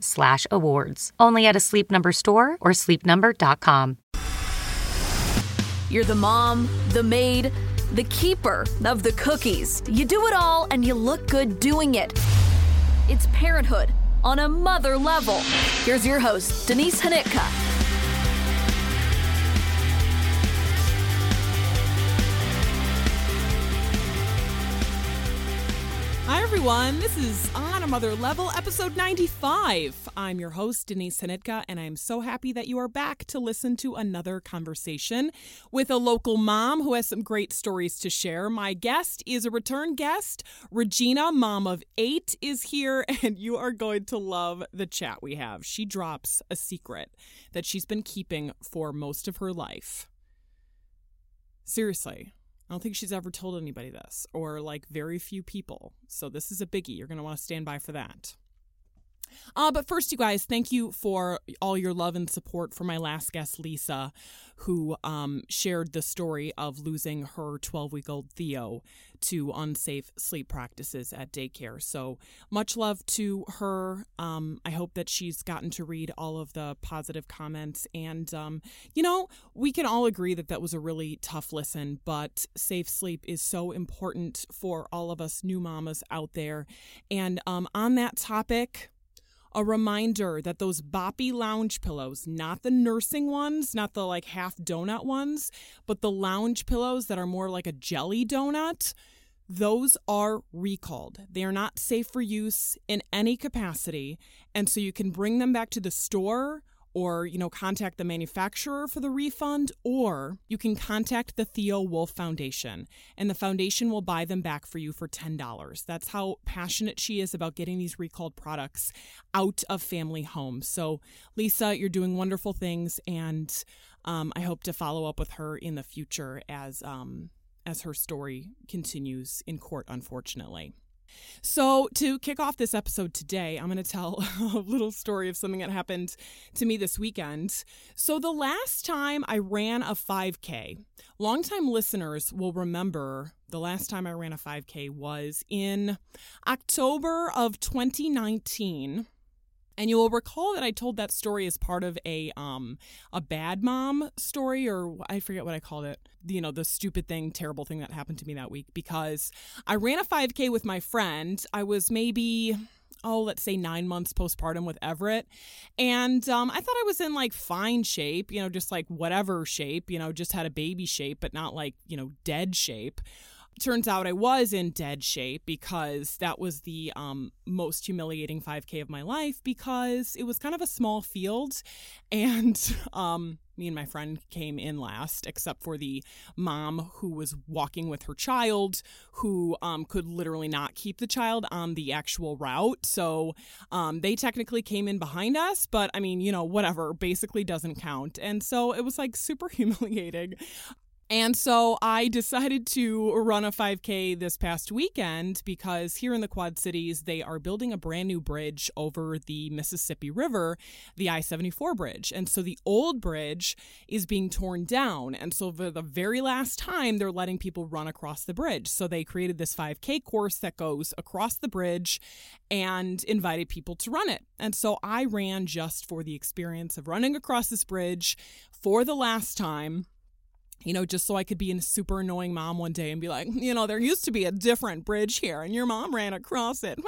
slash awards. Only at a Sleep Number store or sleepnumber.com. You're the mom, the maid, the keeper of the cookies. You do it all and you look good doing it. It's parenthood on a mother level. Here's your host, Denise Hanitka. Everyone. This is On a Mother Level, episode 95. I'm your host, Denise Hanitka, and I'm so happy that you are back to listen to another conversation with a local mom who has some great stories to share. My guest is a return guest. Regina, mom of eight, is here, and you are going to love the chat we have. She drops a secret that she's been keeping for most of her life. Seriously, I don't think she's ever told anybody this, or like very few people. So this is a biggie. You're going to want to stand by for that. Uh, but first, you guys, thank you for all your love and support for my last guest, Lisa, who um, shared the story of losing her 12 week old Theo to unsafe sleep practices at daycare. So much love to her. Um, I hope that she's gotten to read all of the positive comments. And, um, you know, we can all agree that that was a really tough listen, but safe sleep is so important for all of us new mamas out there. And um, on that topic, a reminder that those boppy lounge pillows, not the nursing ones, not the like half donut ones, but the lounge pillows that are more like a jelly donut, those are recalled. They are not safe for use in any capacity. And so you can bring them back to the store or you know contact the manufacturer for the refund or you can contact the Theo Wolf Foundation and the foundation will buy them back for you for $10. That's how passionate she is about getting these recalled products out of family homes. So Lisa, you're doing wonderful things and um, I hope to follow up with her in the future as um, as her story continues in court unfortunately. So, to kick off this episode today, I'm going to tell a little story of something that happened to me this weekend. So, the last time I ran a 5K, longtime listeners will remember the last time I ran a 5K was in October of 2019. And you will recall that I told that story as part of a um a bad mom story or I forget what I called it. You know, the stupid thing, terrible thing that happened to me that week because I ran a 5k with my friend. I was maybe oh, let's say nine months postpartum with Everett. And um, I thought I was in like fine shape, you know, just like whatever shape, you know, just had a baby shape, but not like, you know, dead shape turns out I was in dead shape because that was the um, most humiliating 5K of my life because it was kind of a small field. And um, me and my friend came in last, except for the mom who was walking with her child, who um, could literally not keep the child on the actual route. So um, they technically came in behind us, but I mean, you know, whatever, basically doesn't count. And so it was like super humiliating. And so I decided to run a 5K this past weekend because here in the Quad Cities, they are building a brand new bridge over the Mississippi River, the I 74 bridge. And so the old bridge is being torn down. And so for the very last time, they're letting people run across the bridge. So they created this 5K course that goes across the bridge and invited people to run it. And so I ran just for the experience of running across this bridge for the last time you know, just so I could be a super annoying mom one day and be like, you know, there used to be a different bridge here and your mom ran across it.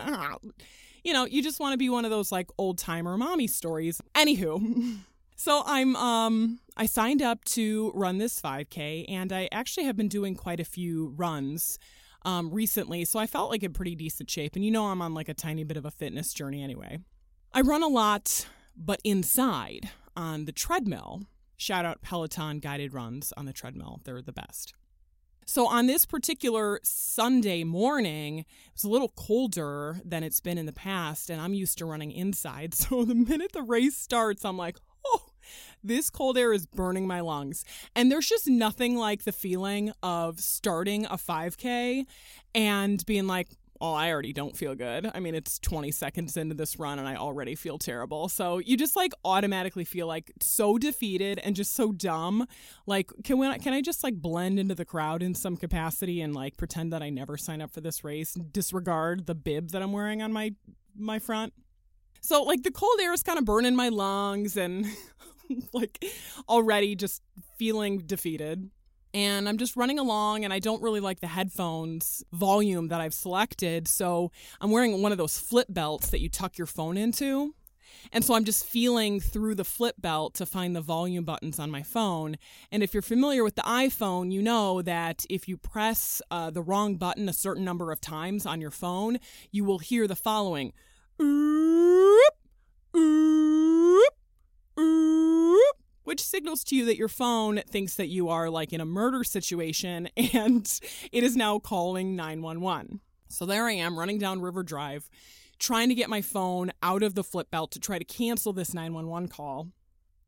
you know, you just want to be one of those like old timer mommy stories. Anywho. So I'm um I signed up to run this 5K and I actually have been doing quite a few runs um recently. So I felt like in pretty decent shape and you know I'm on like a tiny bit of a fitness journey anyway. I run a lot but inside on the treadmill. Shout out Peloton guided runs on the treadmill. They're the best. So on this particular Sunday morning, it was a little colder than it's been in the past, and I'm used to running inside. So the minute the race starts, I'm like, oh, this cold air is burning my lungs. And there's just nothing like the feeling of starting a 5K and being like, oh, I already don't feel good. I mean, it's 20 seconds into this run and I already feel terrible. So you just like automatically feel like so defeated and just so dumb. Like, can we, can I just like blend into the crowd in some capacity and like pretend that I never sign up for this race, disregard the bib that I'm wearing on my my front? So like the cold air is kind of burning my lungs and like already just feeling defeated. And I'm just running along and I don't really like the headphones volume that I've selected. So I'm wearing one of those flip belts that you tuck your phone into. And so I'm just feeling through the flip belt to find the volume buttons on my phone. And if you're familiar with the iPhone, you know that if you press uh, the wrong button a certain number of times on your phone, you will hear the following oop, oop, oop, which signals to you that your phone thinks that you are like in a murder situation and it is now calling 911. So there I am running down River Drive, trying to get my phone out of the flip belt to try to cancel this 911 call.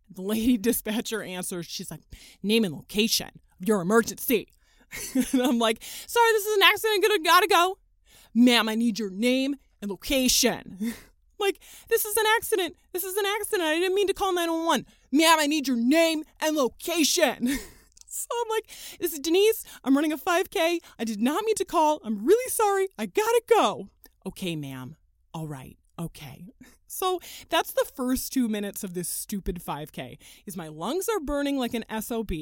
The lady dispatcher answers, she's like, name and location of your emergency. and I'm like, sorry, this is an accident, gonna gotta go. Ma'am, I need your name and location. Like, this is an accident. This is an accident. I didn't mean to call 911. Ma'am, I need your name and location. so I'm like, this is Denise. I'm running a 5K. I did not mean to call. I'm really sorry. I gotta go. Okay, ma'am. All right. Okay. So that's the first two minutes of this stupid 5K. Is my lungs are burning like an SOB,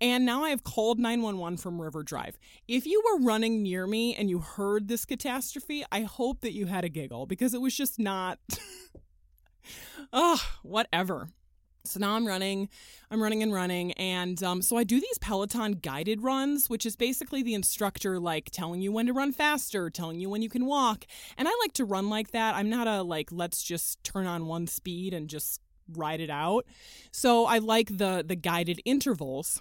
and now I have called 911 from River Drive. If you were running near me and you heard this catastrophe, I hope that you had a giggle because it was just not. Ugh, whatever. So now I'm running, I'm running and running. And um, so I do these Peloton guided runs, which is basically the instructor like telling you when to run faster, telling you when you can walk. And I like to run like that. I'm not a like, let's just turn on one speed and just ride it out. So I like the the guided intervals.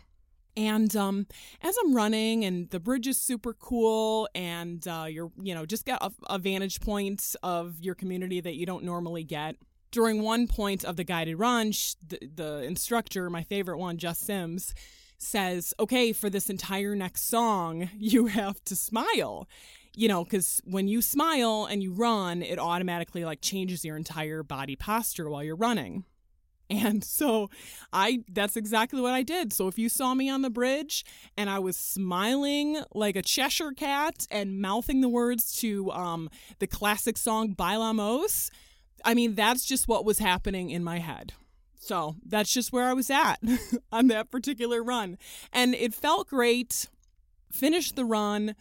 And um, as I'm running, and the bridge is super cool, and uh, you're, you know, just got a, a vantage point of your community that you don't normally get during one point of the guided run, the, the instructor, my favorite one, Jess Sims, says, okay, for this entire next song, you have to smile. You know, because when you smile and you run, it automatically like changes your entire body posture while you're running. And so I that's exactly what I did. So if you saw me on the bridge and I was smiling like a Cheshire cat and mouthing the words to um, the classic song Bailamos, I mean, that's just what was happening in my head. So that's just where I was at on that particular run. And it felt great. Finished the run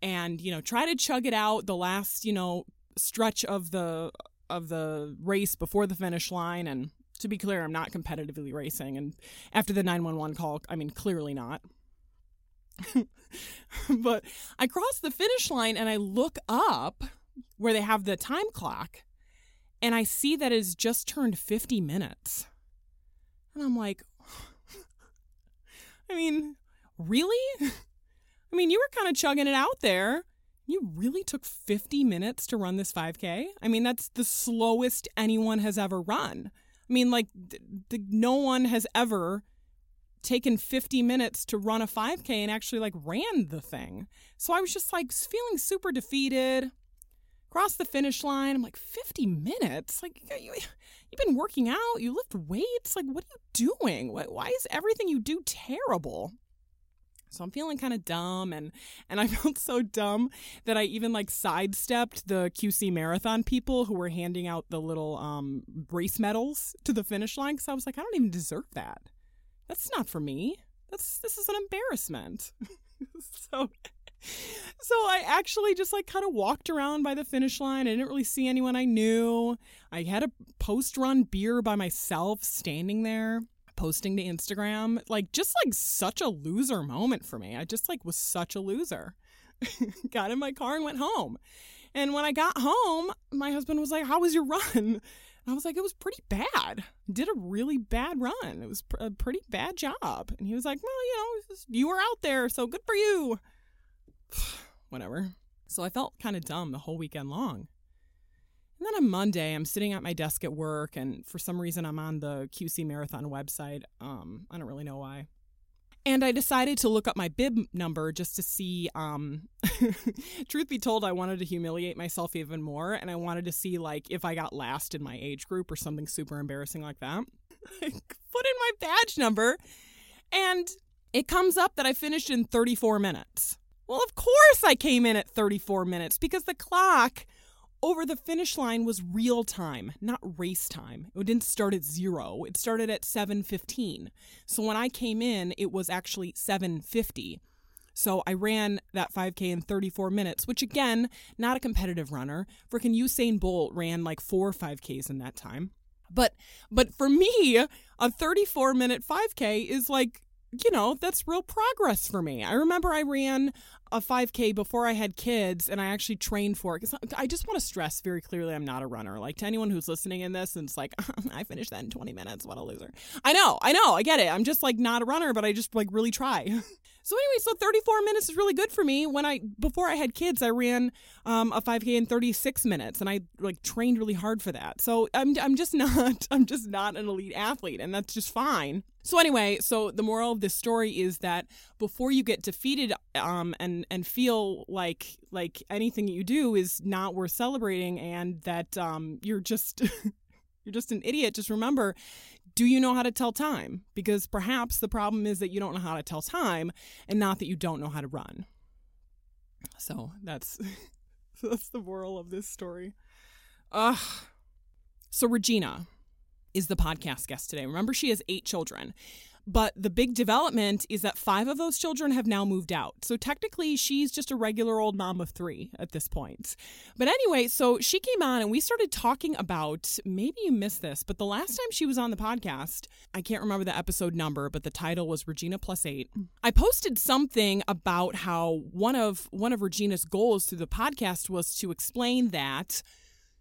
and, you know, try to chug it out the last, you know, stretch of the of the race before the finish line and to be clear, I'm not competitively racing and after the 911 call, I mean, clearly not. but I cross the finish line and I look up where they have the time clock and I see that it's just turned 50 minutes. And I'm like, I mean, really? I mean, you were kind of chugging it out there. You really took 50 minutes to run this 5K? I mean, that's the slowest anyone has ever run. I mean, like, th- th- no one has ever taken 50 minutes to run a 5K and actually, like, ran the thing. So I was just, like, feeling super defeated cross the finish line. I'm like, 50 minutes? Like, you, you've been working out, you lift weights. Like, what are you doing? Why is everything you do terrible? So I'm feeling kind of dumb and and I felt so dumb that I even like sidestepped the QC marathon people who were handing out the little um race medals to the finish line cuz I was like I don't even deserve that. That's not for me. That's this is an embarrassment. so so I actually just like kind of walked around by the finish line. I didn't really see anyone I knew. I had a post run beer by myself standing there posting to Instagram. Like just like such a loser moment for me. I just like was such a loser. got in my car and went home. And when I got home, my husband was like, "How was your run?" And I was like, it was pretty bad. Did a really bad run. It was a pretty bad job. And he was like, well, you know, you were out there, so good for you. Whatever. So I felt kind of dumb the whole weekend long. And then on Monday, I'm sitting at my desk at work, and for some reason, I'm on the QC Marathon website. Um, I don't really know why. And I decided to look up my bib number just to see. Um, truth be told, I wanted to humiliate myself even more, and I wanted to see like if I got last in my age group or something super embarrassing like that. I put in my badge number, and it comes up that I finished in 34 minutes. Well, of course I came in at 34 minutes because the clock over the finish line was real time, not race time. It didn't start at 0. It started at 7:15. So when I came in, it was actually 7:50. So I ran that 5K in 34 minutes, which again, not a competitive runner. Freaking Usain Bolt ran like four 5Ks in that time. But but for me, a 34 minute 5K is like you know, that's real progress for me. I remember I ran a 5K before I had kids and I actually trained for it. Because I just want to stress very clearly I'm not a runner. Like to anyone who's listening in this and it's like, I finished that in 20 minutes. What a loser. I know, I know, I get it. I'm just like not a runner, but I just like really try. So anyway, so 34 minutes is really good for me. When I before I had kids, I ran um, a 5K in 36 minutes, and I like trained really hard for that. So I'm I'm just not I'm just not an elite athlete, and that's just fine. So anyway, so the moral of this story is that before you get defeated um, and and feel like like anything you do is not worth celebrating, and that um, you're just you're just an idiot, just remember do you know how to tell time? Because perhaps the problem is that you don't know how to tell time and not that you don't know how to run. So that's that's the moral of this story. Ugh. So Regina is the podcast guest today. Remember, she has eight children. But the big development is that five of those children have now moved out. So technically, she's just a regular old mom of three at this point. But anyway, so she came on and we started talking about maybe you missed this, but the last time she was on the podcast, I can't remember the episode number, but the title was Regina plus eight. I posted something about how one of one of Regina's goals through the podcast was to explain that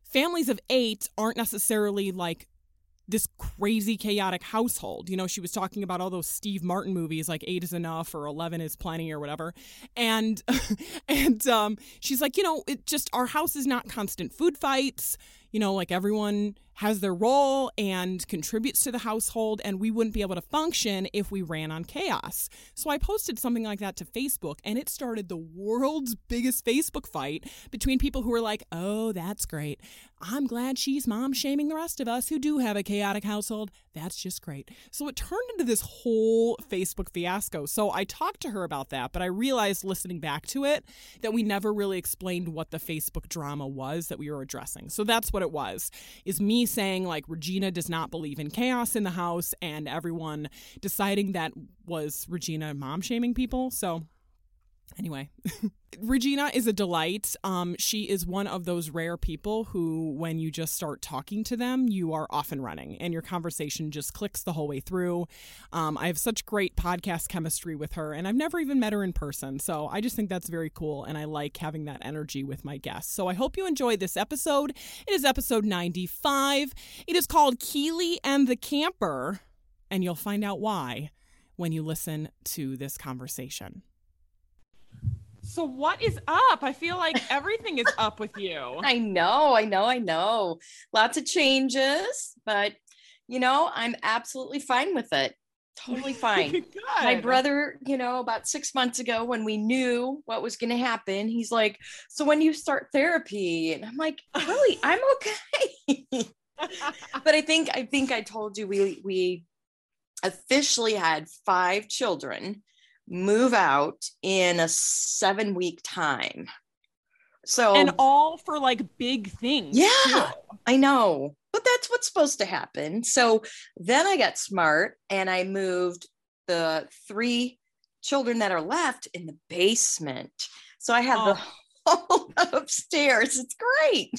families of eight aren't necessarily like this crazy chaotic household. You know, she was talking about all those Steve Martin movies like 8 is enough or 11 is plenty or whatever. And and um she's like, you know, it just our house is not constant food fights. You know, like everyone has their role and contributes to the household, and we wouldn't be able to function if we ran on chaos. So I posted something like that to Facebook, and it started the world's biggest Facebook fight between people who were like, oh, that's great. I'm glad she's mom shaming the rest of us who do have a chaotic household. That's just great. So it turned into this whole Facebook fiasco. So I talked to her about that, but I realized listening back to it that we never really explained what the Facebook drama was that we were addressing. So that's what it was. Is me saying like Regina does not believe in chaos in the house and everyone deciding that was Regina mom shaming people. So anyway regina is a delight. Um, she is one of those rare people who when you just start talking to them you are off and running and your conversation just clicks the whole way through. Um, i have such great podcast chemistry with her and i've never even met her in person. So i just think that's very cool and i like having that energy with my guests. So i hope you enjoy this episode. It is episode 95 it is called keely and the camper and you'll find out why when you listen to this conversation so what is up? I feel like everything is up with you. I know, I know, I know. Lots of changes, but you know, I'm absolutely fine with it. Totally fine. My brother, you know, about six months ago when we knew what was going to happen, he's like, So when you start therapy? And I'm like, Really, I'm okay. but I think I think I told you we we officially had five children move out in a seven week time. So, and all for like big things. Yeah, too. I know. But that's what's supposed to happen. So then I got smart and I moved the three children that are left in the basement. So I have oh. the whole upstairs. It's great.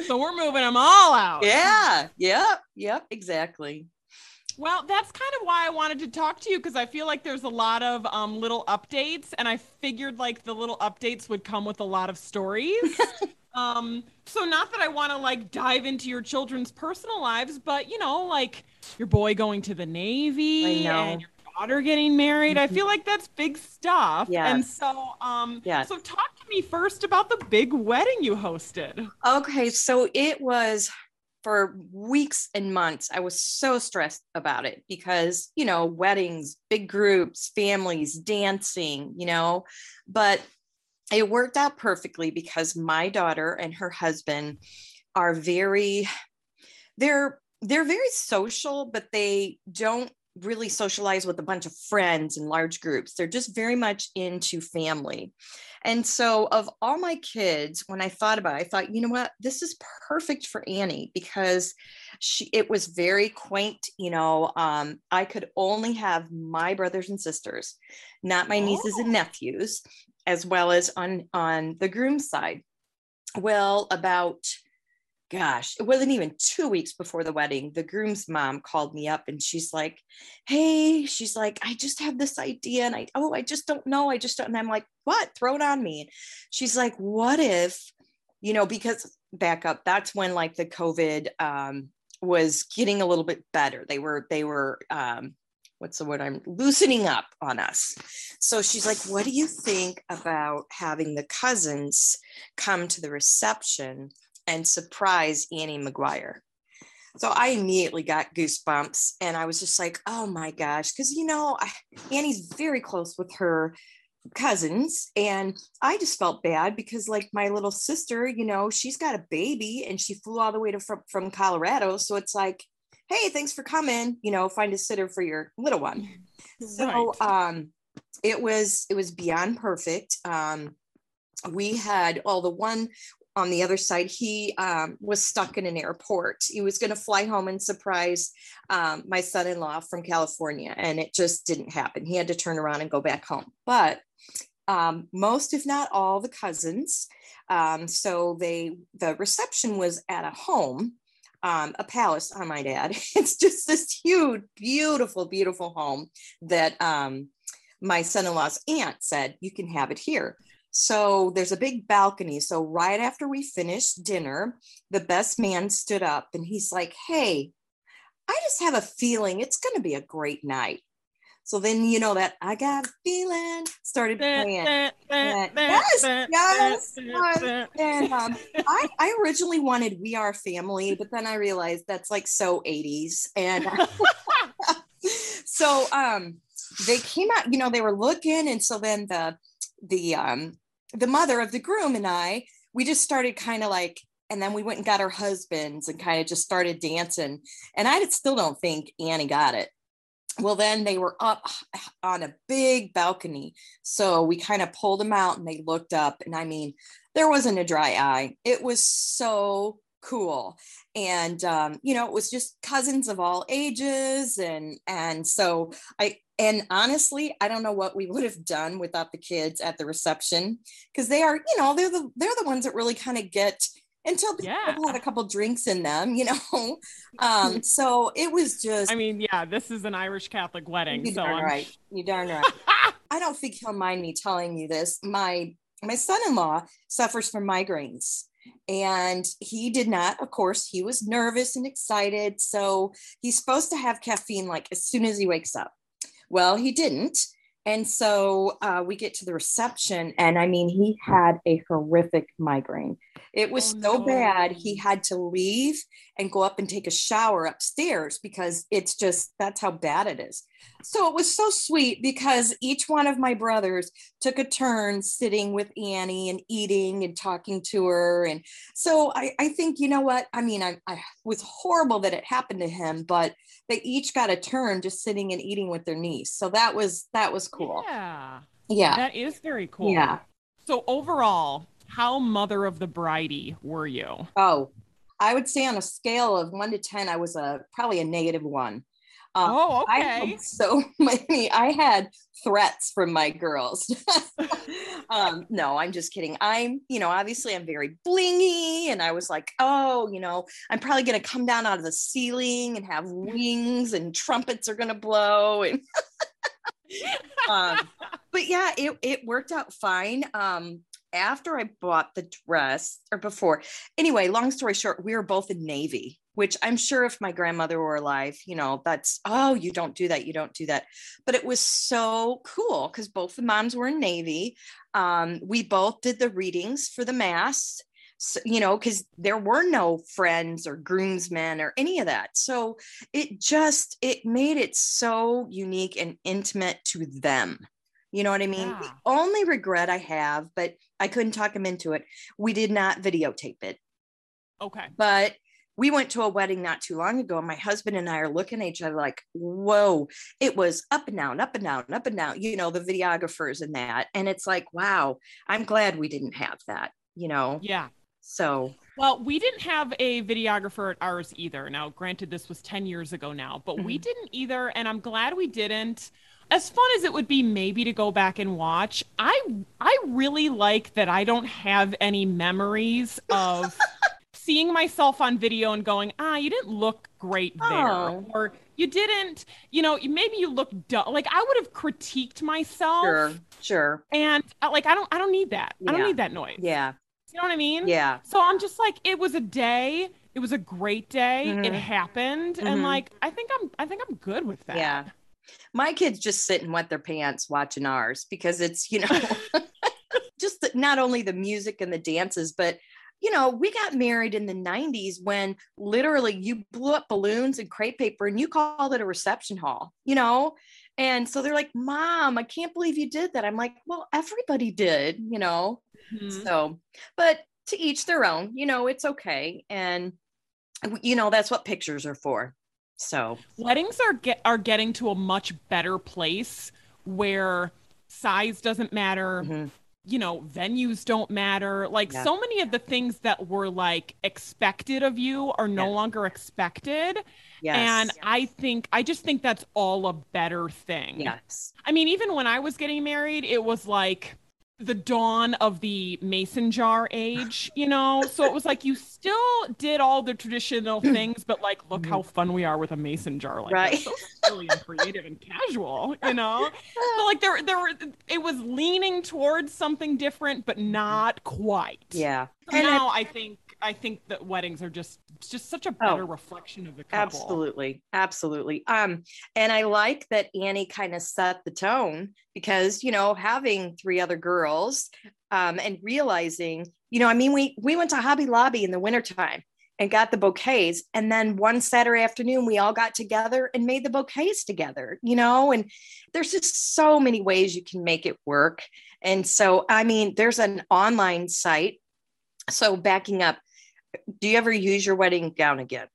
so we're moving them all out. Yeah. Yep. Yep. Exactly. Well, that's kind of why I wanted to talk to you because I feel like there's a lot of um, little updates, and I figured like the little updates would come with a lot of stories. um, so not that I want to like dive into your children's personal lives, but you know, like your boy going to the Navy and your daughter getting married. I feel like that's big stuff. Yeah. And so, um, yeah. So talk to me first about the big wedding you hosted. Okay, so it was for weeks and months, I was so stressed about it because, you know, weddings, big groups, families, dancing, you know, but it worked out perfectly because my daughter and her husband are very, they're, they're very social, but they don't really socialize with a bunch of friends in large groups. They're just very much into family. And so, of all my kids, when I thought about it, I thought, you know what, this is perfect for Annie because she it was very quaint. You know, um, I could only have my brothers and sisters, not my nieces oh. and nephews, as well as on on the groom's side. Well, about gosh, it wasn't even two weeks before the wedding. The groom's mom called me up and she's like, Hey, she's like, I just have this idea. And I, oh, I just don't know. I just don't. And I'm like, What? Throw it on me. She's like, What if, you know, because back up, that's when like the COVID um, was getting a little bit better. They were, they were, um, what's the word I'm loosening up on us. So she's like, What do you think about having the cousins come to the reception? And surprise Annie McGuire. So I immediately got goosebumps and I was just like, oh my gosh. Because, you know, I, Annie's very close with her cousins. And I just felt bad because, like, my little sister, you know, she's got a baby and she flew all the way to from, from Colorado. So it's like, hey, thanks for coming, you know, find a sitter for your little one. So um, it was, it was beyond perfect. Um, we had all the one on the other side, he um, was stuck in an airport. He was going to fly home and surprise um, my son in law from California, and it just didn't happen. He had to turn around and go back home. But um, most, if not all, the cousins. Um, so they the reception was at a home, um, a palace, I might add. It's just this huge, beautiful, beautiful home that um, my son-in-law's aunt said you can have it here. So there's a big balcony. So right after we finished dinner, the best man stood up and he's like, Hey, I just have a feeling it's going to be a great night. So then, you know, that I got a feeling started playing. yes, yes, yes. And um, I, I originally wanted We Are Family, but then I realized that's like so 80s. And so um, they came out, you know, they were looking. And so then the, the um, the mother of the groom and I, we just started kind of like, and then we went and got our husbands and kind of just started dancing. And I still don't think Annie got it. Well, then they were up on a big balcony. So we kind of pulled them out and they looked up. And I mean, there wasn't a dry eye. It was so cool. And um, you know it was just cousins of all ages and and so i and honestly i don't know what we would have done without the kids at the reception because they are you know they're the they're the ones that really kind of get until people yeah. had a couple drinks in them you know? Um so it was just i mean yeah this is an irish catholic wedding you so darn I'm... right. You darn right. I don't think he'll mind me telling you this. My my son-in-law suffers from migraines and he did not of course he was nervous and excited. So he's supposed to have caffeine like as soon as he wakes up. Well he didn't. And so uh, we get to the reception and i mean he had a horrific migraine. It was oh, so no. bad he had to leave and go up and take a shower upstairs because it's just that's how bad it is. So it was so sweet because each one of my brothers took a turn sitting with Annie and eating and talking to her. And so I, I think, you know what? I mean, I, I was horrible that it happened to him, but they each got a turn just sitting and eating with their niece. So that was that was cool. Yeah. Yeah. That is very cool. Yeah. So overall, how mother of the bridey were you? Oh, I would say on a scale of one to 10, I was a probably a negative one. Uh, oh, okay. I had so many. I had threats from my girls. um, no, I'm just kidding. I'm, you know, obviously I'm very blingy, and I was like, oh, you know, I'm probably gonna come down out of the ceiling and have wings, and trumpets are gonna blow, and. um, but yeah, it, it worked out fine. Um, after I bought the dress or before. Anyway, long story short, we were both in Navy, which I'm sure if my grandmother were alive, you know, that's, oh, you don't do that. You don't do that. But it was so cool because both the moms were in Navy. Um, we both did the readings for the mass. So, you know, because there were no friends or groomsmen or any of that. So it just it made it so unique and intimate to them. You know what I mean? Yeah. The only regret I have, but I couldn't talk him into it. We did not videotape it. Okay. But we went to a wedding not too long ago, and my husband and I are looking at each other like, whoa, it was up and down, up and down, up and down, you know, the videographers and that. And it's like, wow, I'm glad we didn't have that, you know? Yeah. So, well, we didn't have a videographer at ours either. Now, granted, this was 10 years ago now, but mm-hmm. we didn't either. And I'm glad we didn't as fun as it would be maybe to go back and watch, I I really like that I don't have any memories of seeing myself on video and going, ah, you didn't look great there, oh. or you didn't, you know, maybe you looked dumb. Like I would have critiqued myself. Sure, sure. And uh, like I don't, I don't need that. Yeah. I don't need that noise. Yeah. You know what I mean? Yeah. So I'm just like, it was a day. It was a great day. Mm-hmm. It happened, mm-hmm. and like I think I'm, I think I'm good with that. Yeah my kids just sit and wet their pants watching ours because it's you know just the, not only the music and the dances but you know we got married in the 90s when literally you blew up balloons and crepe paper and you called it a reception hall you know? And so they're like mom i can't believe you did that. I'm like well everybody did you know? Mm-hmm. so but to each their own you know it's okay. And you know that's what pictures are for so weddings are get are getting to a much better place where size doesn't matter. Mm-hmm. You know, venues don't matter. Like yeah. so many of the things that were like expected of you are no longer expected. Yes. And yes. I think I just think that's all a better thing. Yes. I mean, even when I was getting married, it was like the dawn of the mason jar age, you know? So it was like you still did all the traditional things, but like, look how fun we are with a mason jar. Like, right. so silly and creative and casual, you know? So like there, there were, it was leaning towards something different, but not quite. Yeah. So and now I, I think I think that weddings are just just such a better oh, reflection of the couple. Absolutely. Absolutely. Um and I like that Annie kind of set the tone because, you know, having three other girls um and realizing, you know, I mean we we went to Hobby Lobby in the wintertime and got the bouquets and then one Saturday afternoon we all got together and made the bouquets together, you know, and there's just so many ways you can make it work. And so I mean, there's an online site so backing up do you ever use your wedding gown again?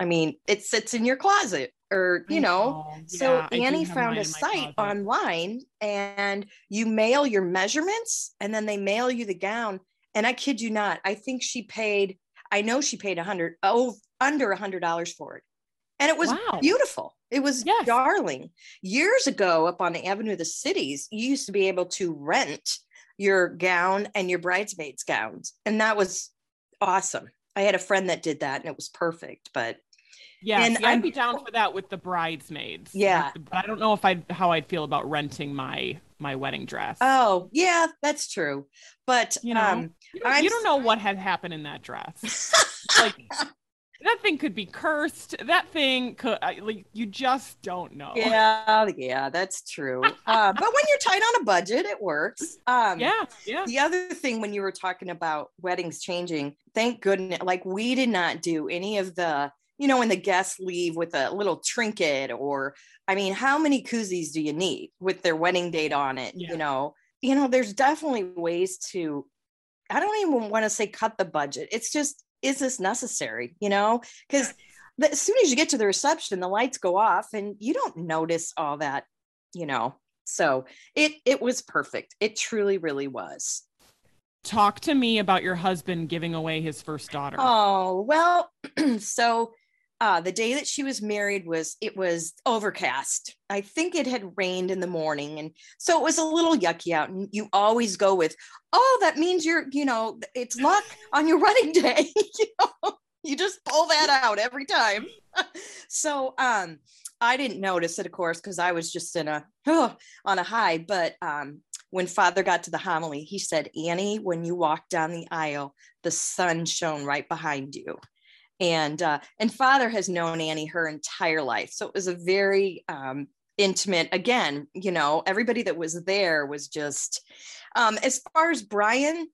I mean, it sits in your closet or, you know. Oh, yeah, so Annie found a site online and you mail your measurements and then they mail you the gown. And I kid you not, I think she paid, I know she paid a hundred, oh, under a hundred dollars for it. And it was wow. beautiful. It was yes. darling. Years ago, up on the Avenue of the Cities, you used to be able to rent your gown and your bridesmaids' gowns. And that was awesome. I had a friend that did that and it was perfect. But yeah, and I'd be down for that with the bridesmaids. Yeah, but I don't know if I how I'd feel about renting my my wedding dress. Oh yeah, that's true. But you know, um, you, don't, you don't know what had happened in that dress. like that thing could be cursed. That thing could like you just don't know. Yeah, yeah, that's true. uh, but when you're tight on a budget, it works. Um, yeah, yeah. The other thing when you were talking about weddings changing, thank goodness, like we did not do any of the, you know, when the guests leave with a little trinket or, I mean, how many koozies do you need with their wedding date on it? Yeah. You know, you know, there's definitely ways to. I don't even want to say cut the budget. It's just is this necessary? You know, because as soon as you get to the reception, the lights go off and you don't notice all that, you know. So it it was perfect. It truly, really was. Talk to me about your husband giving away his first daughter. Oh, well, so uh, the day that she was married was it was overcast. I think it had rained in the morning, and so it was a little yucky out. And you always go with, "Oh, that means you're, you know, it's luck on your wedding day." you know, you just pull that out every time. so, um, I didn't notice it, of course, because I was just in a oh, on a high. But um, when Father got to the homily, he said, "Annie, when you walked down the aisle, the sun shone right behind you." And uh, and father has known annie her entire life. So it was a very um, intimate again you know everybody that was there was just um, as far as brian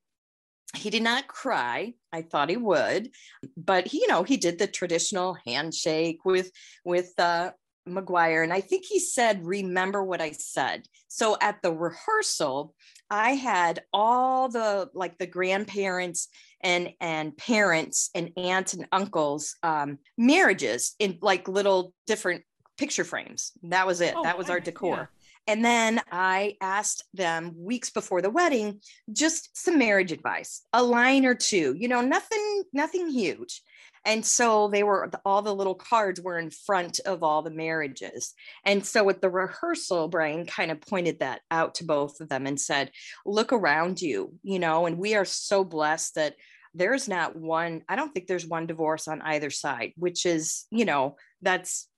he did not cry. I thought he would but he you know he did the traditional handshake with with uh, mcguire and i think he said remember what i said so at the rehearsal i had all the like the grandparents and and parents and aunts and uncles um, marriages in like little different picture frames. That was it. Oh, that was our decor. Yeah. And then I asked them weeks before the wedding just some marriage advice, a line or two, you know, nothing, nothing huge. And so they were all the little cards were in front of all the marriages. And so at the rehearsal, Brian kind of pointed that out to both of them and said, look around you, you know, and we are so blessed that there's not one i don't think there's one divorce on either side which is you know that's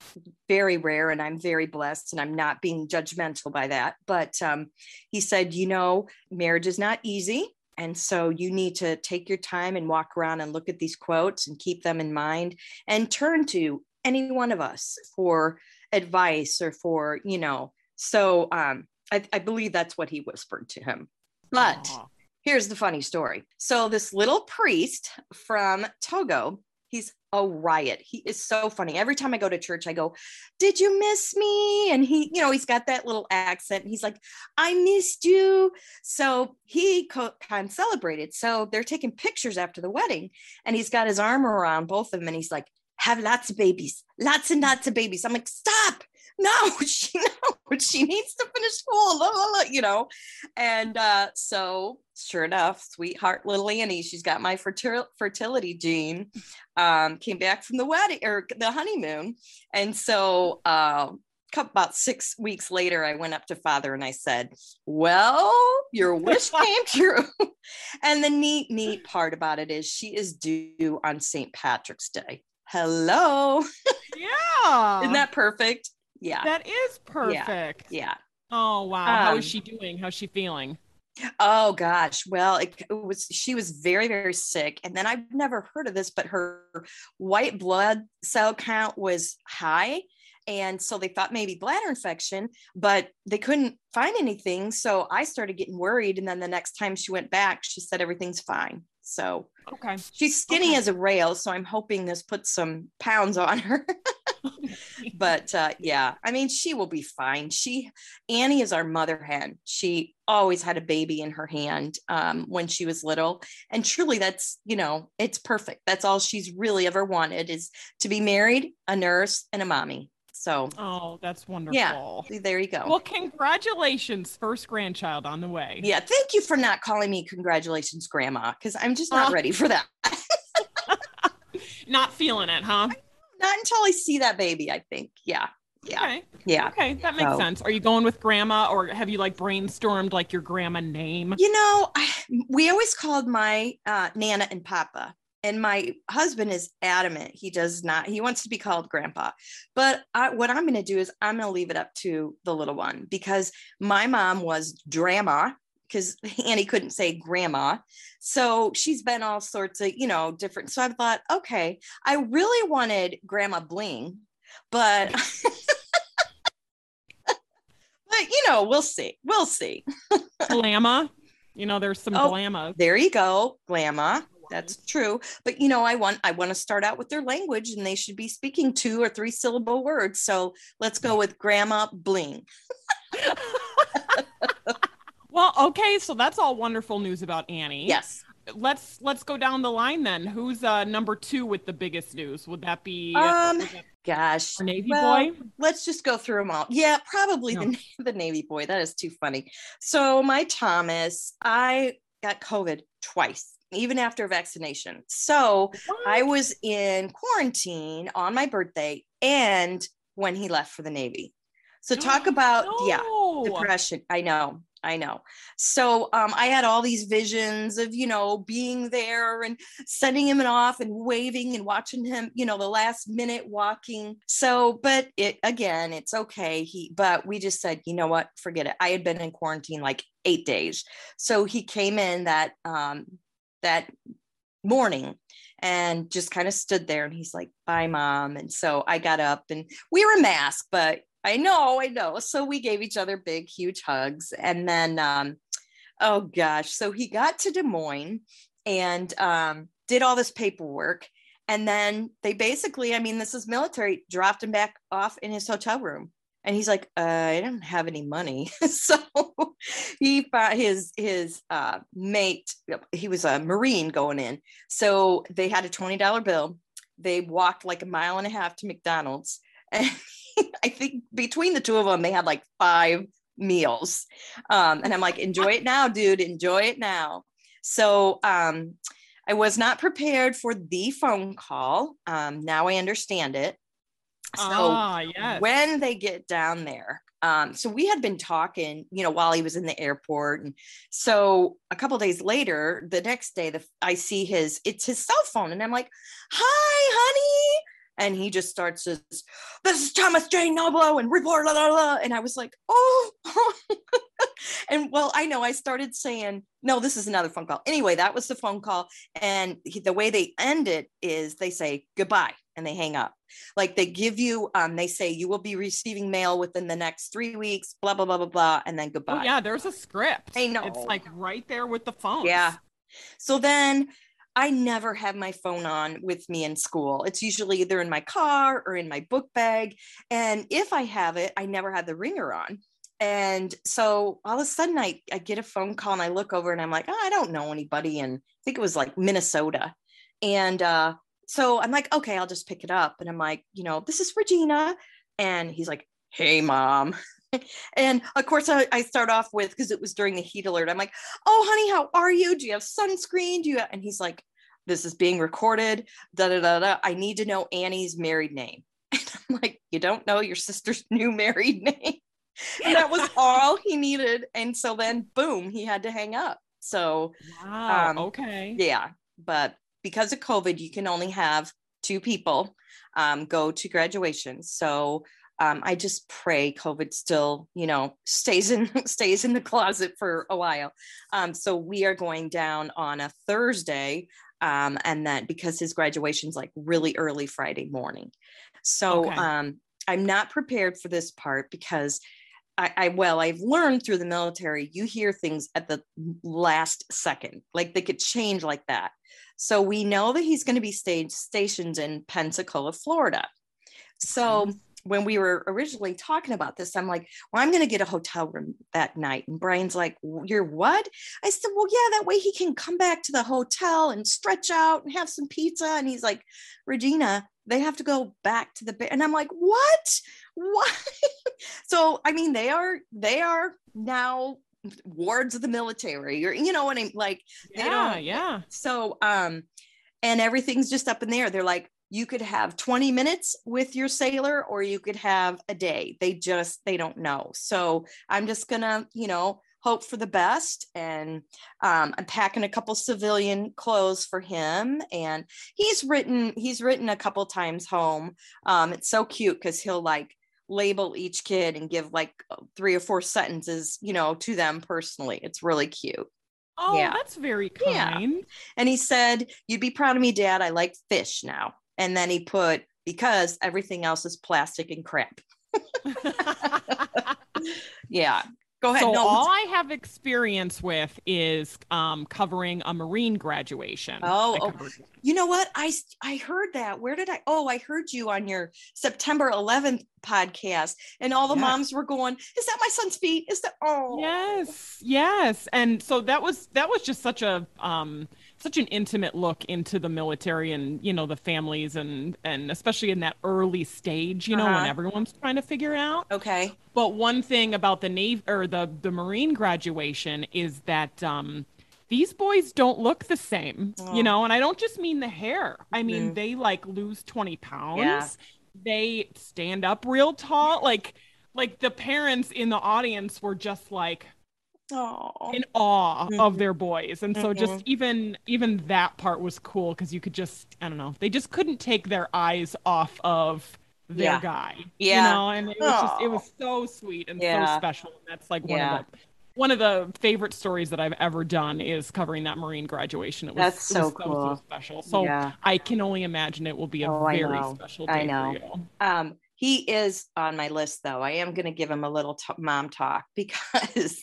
very rare and i'm very blessed and i'm not being judgmental by that but um, he said you know marriage is not easy and so you need to take your time and walk around and look at these quotes and keep them in mind and turn to any one of us for advice or for you know so um, I, I believe that's what he whispered to him but Aww Here's the funny story. So, this little priest from Togo, he's a riot. He is so funny. Every time I go to church, I go, Did you miss me? And he, you know, he's got that little accent. He's like, I missed you. So he co- kind of celebrated. So they're taking pictures after the wedding, and he's got his arm around both of them, and he's like, Have lots of babies, lots and lots of babies. I'm like, Stop no, she no, she needs to finish school, blah, blah, blah, you know. And uh, so sure enough, sweetheart little Annie, she's got my fertil- fertility gene, um, came back from the wedding or the honeymoon. And so uh, about six weeks later, I went up to father and I said, Well, your wish came true. and the neat, neat part about it is she is due on St. Patrick's Day. Hello. Yeah. Isn't that perfect? Yeah. That is perfect. Yeah. yeah. Oh wow. Um, How is she doing? How's she feeling? Oh gosh. Well, it, it, was she was very very sick and then I've never heard of this but her white blood cell count was high and so they thought maybe bladder infection but they couldn't find anything so I started getting worried and then the next time she went back she said everything's fine. So okay. She's skinny okay. as a rail so I'm hoping this puts some pounds on her. but uh, yeah, I mean, she will be fine. She, Annie is our mother hen. She always had a baby in her hand um, when she was little. And truly, that's, you know, it's perfect. That's all she's really ever wanted is to be married, a nurse, and a mommy. So, oh, that's wonderful. Yeah, there you go. Well, congratulations, first grandchild on the way. Yeah, thank you for not calling me congratulations, grandma, because I'm just not uh, ready for that. not feeling it, huh? not until I see that baby, I think. Yeah. Yeah. Okay. Yeah. Okay. That makes so. sense. Are you going with grandma or have you like brainstormed like your grandma name? You know, I, we always called my uh, Nana and Papa. And my husband is adamant. He does not, he wants to be called grandpa. But I, what I'm going to do is I'm going to leave it up to the little one because my mom was drama because Annie couldn't say grandma. So she's been all sorts of, you know, different. So I thought, okay, I really wanted grandma bling, but but you know, we'll see. We'll see. Glamma. You know, there's some oh, glamma. There you go. Glamma. That's true. But you know, I want I want to start out with their language and they should be speaking two or three syllable words. So let's go with grandma bling. Well, okay, so that's all wonderful news about Annie. Yes. Let's let's go down the line then. Who's uh number two with the biggest news? Would that be um gosh Navy well, boy? Let's just go through them all. Yeah, probably no. the the Navy boy. That is too funny. So my Thomas, I got COVID twice even after vaccination. So what? I was in quarantine on my birthday and when he left for the Navy. So talk about no. yeah, depression. I know. I know. So um, I had all these visions of, you know, being there and sending him off and waving and watching him, you know, the last minute walking. So, but it again, it's okay. He, but we just said, you know what, forget it. I had been in quarantine like eight days. So he came in that um, that morning and just kind of stood there and he's like bye mom and so i got up and we were masked but I know, I know. So we gave each other big, huge hugs. And then, um, oh gosh, so he got to Des Moines and um, did all this paperwork. And then they basically, I mean, this is military, dropped him back off in his hotel room. And he's like, uh, I don't have any money. so he his his uh, mate, he was a Marine going in. So they had a $20 bill. They walked like a mile and a half to McDonald's. And I think between the two of them, they had like five meals. Um, and I'm like, enjoy it now, dude. Enjoy it now. So um, I was not prepared for the phone call. Um, now I understand it. So ah, yes. when they get down there, um, so we had been talking, you know, while he was in the airport, and so a couple days later, the next day, the I see his it's his cell phone, and I'm like, "Hi, honey," and he just starts this this is thomas j noblo and report blah, blah, blah. and i was like oh and well i know i started saying no this is another phone call anyway that was the phone call and he, the way they end it is they say goodbye and they hang up like they give you um they say you will be receiving mail within the next three weeks blah blah blah blah blah and then oh, goodbye oh, yeah there's a script i know it's like right there with the phone yeah so then I never have my phone on with me in school. It's usually either in my car or in my book bag. And if I have it, I never have the ringer on. And so all of a sudden I, I get a phone call and I look over and I'm like, oh, I don't know anybody. And I think it was like Minnesota. And uh, so I'm like, okay, I'll just pick it up. And I'm like, you know, this is Regina. And he's like, hey, mom. and of course, I, I start off with because it was during the heat alert. I'm like, "Oh, honey, how are you? Do you have sunscreen? Do you?" Have? And he's like, "This is being recorded. Da da da da. I need to know Annie's married name." And I'm like, "You don't know your sister's new married name?" and that was all he needed. And so then, boom, he had to hang up. So, wow, um, okay, yeah, but because of COVID, you can only have two people um, go to graduation. So um, I just pray COVID still, you know, stays in stays in the closet for a while. Um, so we are going down on a Thursday, um, and then because his graduation's like really early Friday morning, so okay. um, I'm not prepared for this part because I, I, well, I've learned through the military, you hear things at the last second, like they could change like that. So we know that he's going to be staged stationed in Pensacola, Florida. So mm-hmm. when we were originally talking about this, I'm like, well, I'm going to get a hotel room that night. And Brian's like, you're what? I said, well, yeah, that way he can come back to the hotel and stretch out and have some pizza. And he's like, Regina, they have to go back to the bed. And I'm like, what? What? so, I mean, they are, they are now wards of the military or, you know what I mean? Like, yeah, yeah. So, um, and everything's just up in there. They're like, you could have 20 minutes with your sailor or you could have a day they just they don't know so i'm just gonna you know hope for the best and um, i'm packing a couple civilian clothes for him and he's written he's written a couple times home um, it's so cute because he'll like label each kid and give like three or four sentences you know to them personally it's really cute Oh, yeah. that's very kind. Yeah. And he said, You'd be proud of me, Dad. I like fish now and then he put because everything else is plastic and crap. yeah. Go ahead. So no. all I have experience with is um, covering a Marine graduation. Oh, oh, you know what? I I heard that. Where did I? Oh, I heard you on your September 11th podcast, and all the yes. moms were going, "Is that my son's feet? Is that?" Oh, yes, yes. And so that was that was just such a um, such an intimate look into the military and you know the families and and especially in that early stage you know uh-huh. when everyone's trying to figure out okay but one thing about the navy or the the marine graduation is that um these boys don't look the same, oh. you know, and I don't just mean the hair. I mean, mm. they like lose 20 pounds. Yeah. They stand up real tall. Like, like the parents in the audience were just like, Aww. in awe mm-hmm. of their boys and so mm-hmm. just even even that part was cool because you could just i don't know they just couldn't take their eyes off of their yeah. guy yeah you know and it was Aww. just it was so sweet and yeah. so special and that's like one yeah. of the one of the favorite stories that I've ever done is covering that Marine graduation. It was, That's so, was cool. So, special. So yeah. I can only imagine it will be a oh, very special day I know. for you. Um, he is on my list, though. I am going to give him a little t- mom talk because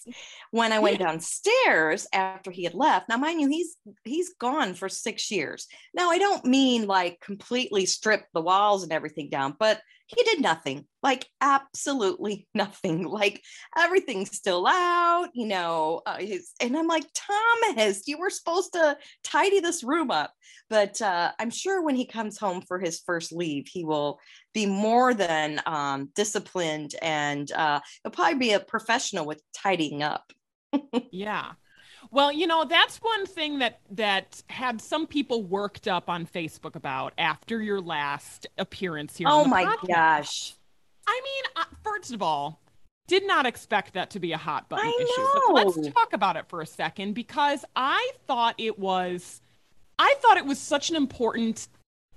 when I went downstairs after he had left, now mind you, he's he's gone for six years. Now I don't mean like completely strip the walls and everything down, but he did nothing like absolutely nothing like everything's still out you know uh, his, and i'm like thomas you were supposed to tidy this room up. But uh, i'm sure when he comes home for his first leave he will be more than um, disciplined and uh, he'll probably be a professional with tidying up. Yeah well, you know, that's one thing that that had some people worked up on Facebook about after your last appearance here. Oh my podcast. gosh. I mean, uh, first of all, did not expect that to be a hot button I issue. But let's talk about it for a second because I thought it was I thought it was such an important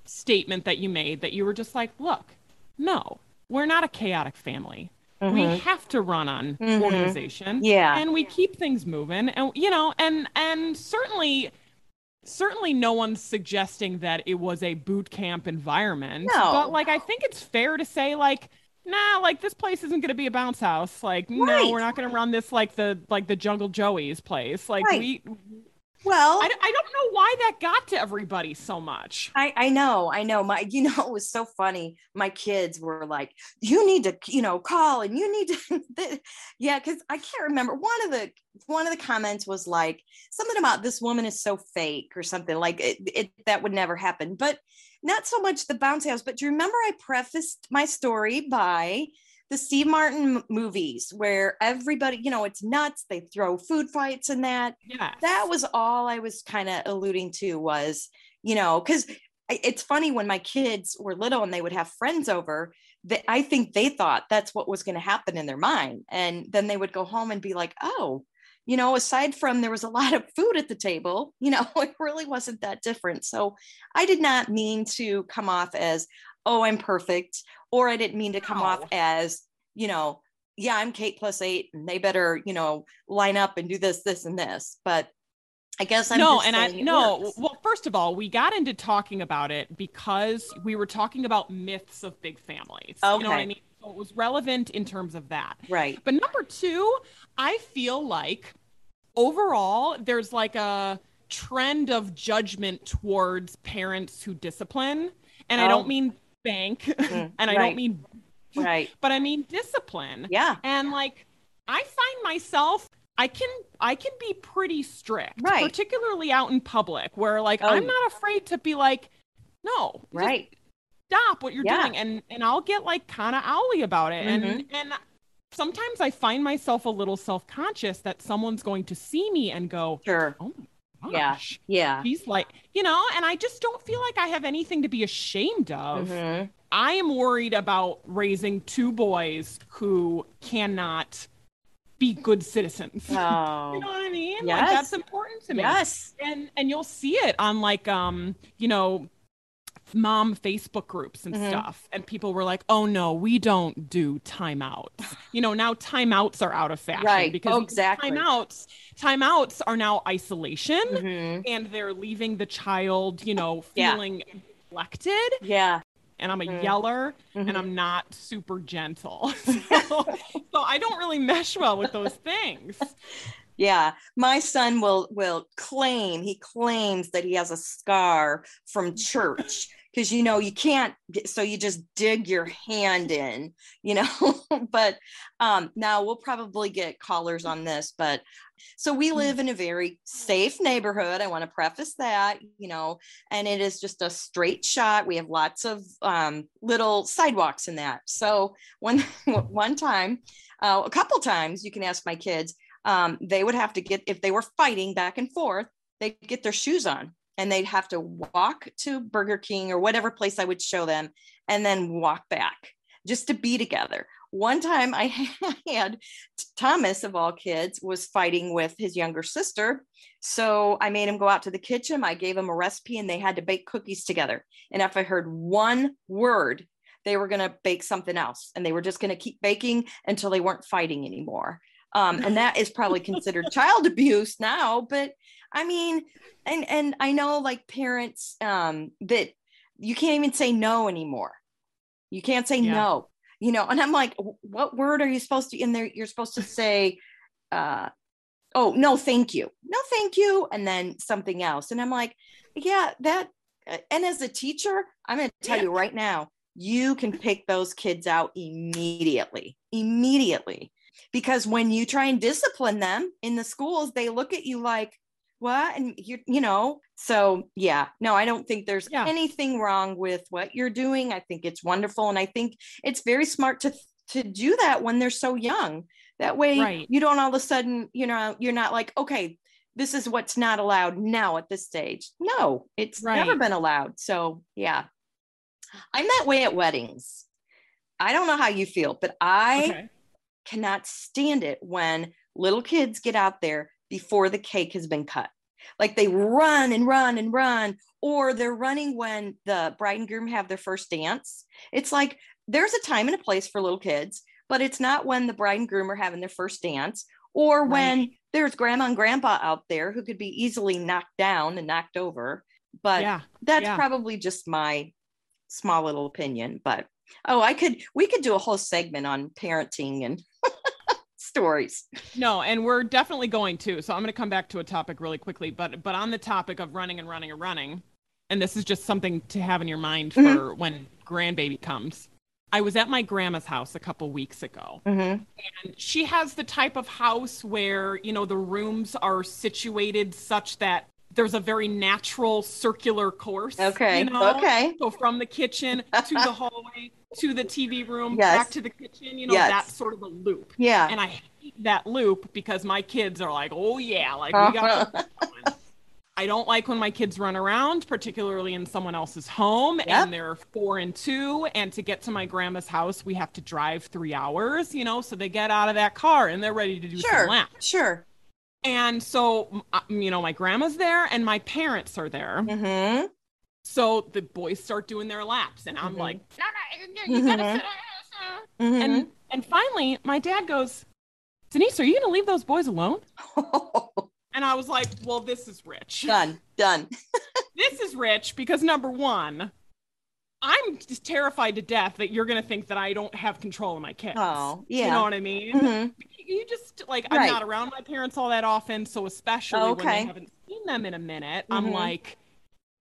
statement that you made that you were just like, look, no, we're not a chaotic family. Mm-hmm. We have to run on mm-hmm. organization. Yeah. And we keep things moving. And you know, and and certainly certainly no one's suggesting that it was a boot camp environment. No. But like I think it's fair to say like nah, like this place isn't going to be a bounce house. Like, right. no, we're not going to run this like the like the Jungle Joey's place. Like right. we well, I, I don't know why that got to everybody so much. I, I know, I know. My, you know, it was so funny. My kids were like, "You need to, you know, call and you need to." yeah, because I can't remember. One of the one of the comments was like something about this woman is so fake or something like it, it that would never happen. But not so much the bounce house. But do you remember I prefaced my story by the Steve Martin movies where everybody, you know, it's nuts. They throw food fights and that. Yeah. That was all I was kind of alluding to was, you know, because it's funny when my kids were little and they would have friends over that I think they thought that's what was going to happen in their mind. And then they would go home and be like, oh, you know, aside from there was a lot of food at the table, you know, it really wasn't that different. So I did not mean to come off as, oh, I'm perfect, or I didn't mean to come no. off as, you know, yeah, I'm Kate plus eight, and they better, you know, line up and do this, this, and this. But I guess I'm no, and I no. Works. Well, first of all, we got into talking about it because we were talking about myths of big families. Okay. You know what I mean? So it was relevant in terms of that. Right. But number two, I feel like overall there's like a trend of judgment towards parents who discipline, and oh. I don't oh. mean bank mm, and I right. don't mean right but I mean discipline. Yeah. And like I find myself I can I can be pretty strict, right. particularly out in public where like oh. I'm not afraid to be like no, right. Stop what you're yeah. doing and and I'll get like kind of owly about it mm-hmm. and and sometimes I find myself a little self-conscious that someone's going to see me and go, "Sure. Oh gosh. Yeah. Yeah. He's like, you know, and I just don't feel like I have anything to be ashamed of. Mm-hmm. I am worried about raising two boys who cannot be good citizens. Oh. you know what I mean? Yes. Like that's important to me. Yes. And and you'll see it on like um, you know, mom Facebook groups and mm-hmm. stuff. And people were like, oh no, we don't do timeouts. You know, now timeouts are out of fashion right. because oh, exactly. timeouts, timeouts are now isolation mm-hmm. and they're leaving the child, you know, feeling yeah. neglected. Yeah. And I'm a mm-hmm. yeller and mm-hmm. I'm not super gentle. so, so I don't really mesh well with those things yeah my son will will claim he claims that he has a scar from church because you know you can't so you just dig your hand in you know? But um now we'll probably get callers on this but so we hmm. live in a very safe neighborhood i want to preface that you know and it is just a straight shot. We have lots of um, little sidewalks in that. So one one time uh, a couple times you can ask my kids um, they would have to get if they were fighting back and forth they'd get their shoes on and they'd have to walk to burger king or whatever place i would show them and then walk back just to be together. One time i had thomas of all kids was fighting with his younger sister. So i made him go out to the kitchen. I gave him a recipe and they had to bake cookies together. And if i heard one word they were going to bake something else and they were just going to keep baking until they weren't fighting anymore. Um, and that is probably considered child abuse now but i mean and and i know like parents um, that you can't even say no anymore you can't say yeah. no you know and i'm like what word are you supposed to in there you're supposed to say uh, oh no thank you no thank you and then something else and i'm like yeah that uh, and as a teacher i'm going to tell yeah. you right now you can pick those kids out immediately immediately because when you try and discipline them in the schools they look at you like what? And you you know so yeah. No i don't think there's yeah. anything wrong with what you're doing. I think it's wonderful and i think it's very smart to to do that when they're so young. That way right. you don't all of a sudden you know you're not like okay this is what's not allowed now at this stage. No it's right. never been allowed. So yeah. I'm that way at weddings. I don't know how you feel but i okay. cannot stand it when little kids get out there before the cake has been cut. Like they run and run and run, or they're running when the bride and groom have their first dance. It's like there's a time and a place for little kids, but it's not when the bride and groom are having their first dance or right. when there's grandma and grandpa out there who could be easily knocked down and knocked over. But yeah, that's yeah. probably just my small little opinion. But oh, I could, we could do a whole segment on parenting and stories. No, and we're definitely going to. So I'm going to come back to a topic really quickly, but but on the topic of running and running and running, and this is just something to have in your mind for mm-hmm. when grandbaby comes. I was at my grandma's house a couple weeks ago, mm-hmm. and she has the type of house where you know the rooms are situated such that there's a very natural circular course. Okay. You know? Okay. So from the kitchen to the hallway to the TV room, yes. back to the kitchen, you know, yes. that's sort of a loop. Yeah. And I hate that loop because my kids are like, oh yeah, like we got uh-huh. I don't like when my kids run around, particularly in someone else's home, yep. and they're four and two. And to get to my grandma's house, we have to drive three hours, you know. So they get out of that car and they're ready to do sure, some laps. Sure. And so, you know, my grandma's there and my parents are there. Mm-hmm. So the boys start doing their laps, and I'm mm-hmm. like, no, no, you gotta mm-hmm. sit down. Mm-hmm. And and finally, my dad goes, Denise, are you gonna leave those boys alone? and I was like, well, this is rich. Done, done. this is rich because number one, I'm just terrified to death that you're going to think that I don't have control of my kids. Oh, yeah. You know what I mean? Mm-hmm. You just like, right. I'm not around my parents all that often. So, especially oh, okay. when I haven't seen them in a minute, mm-hmm. I'm like,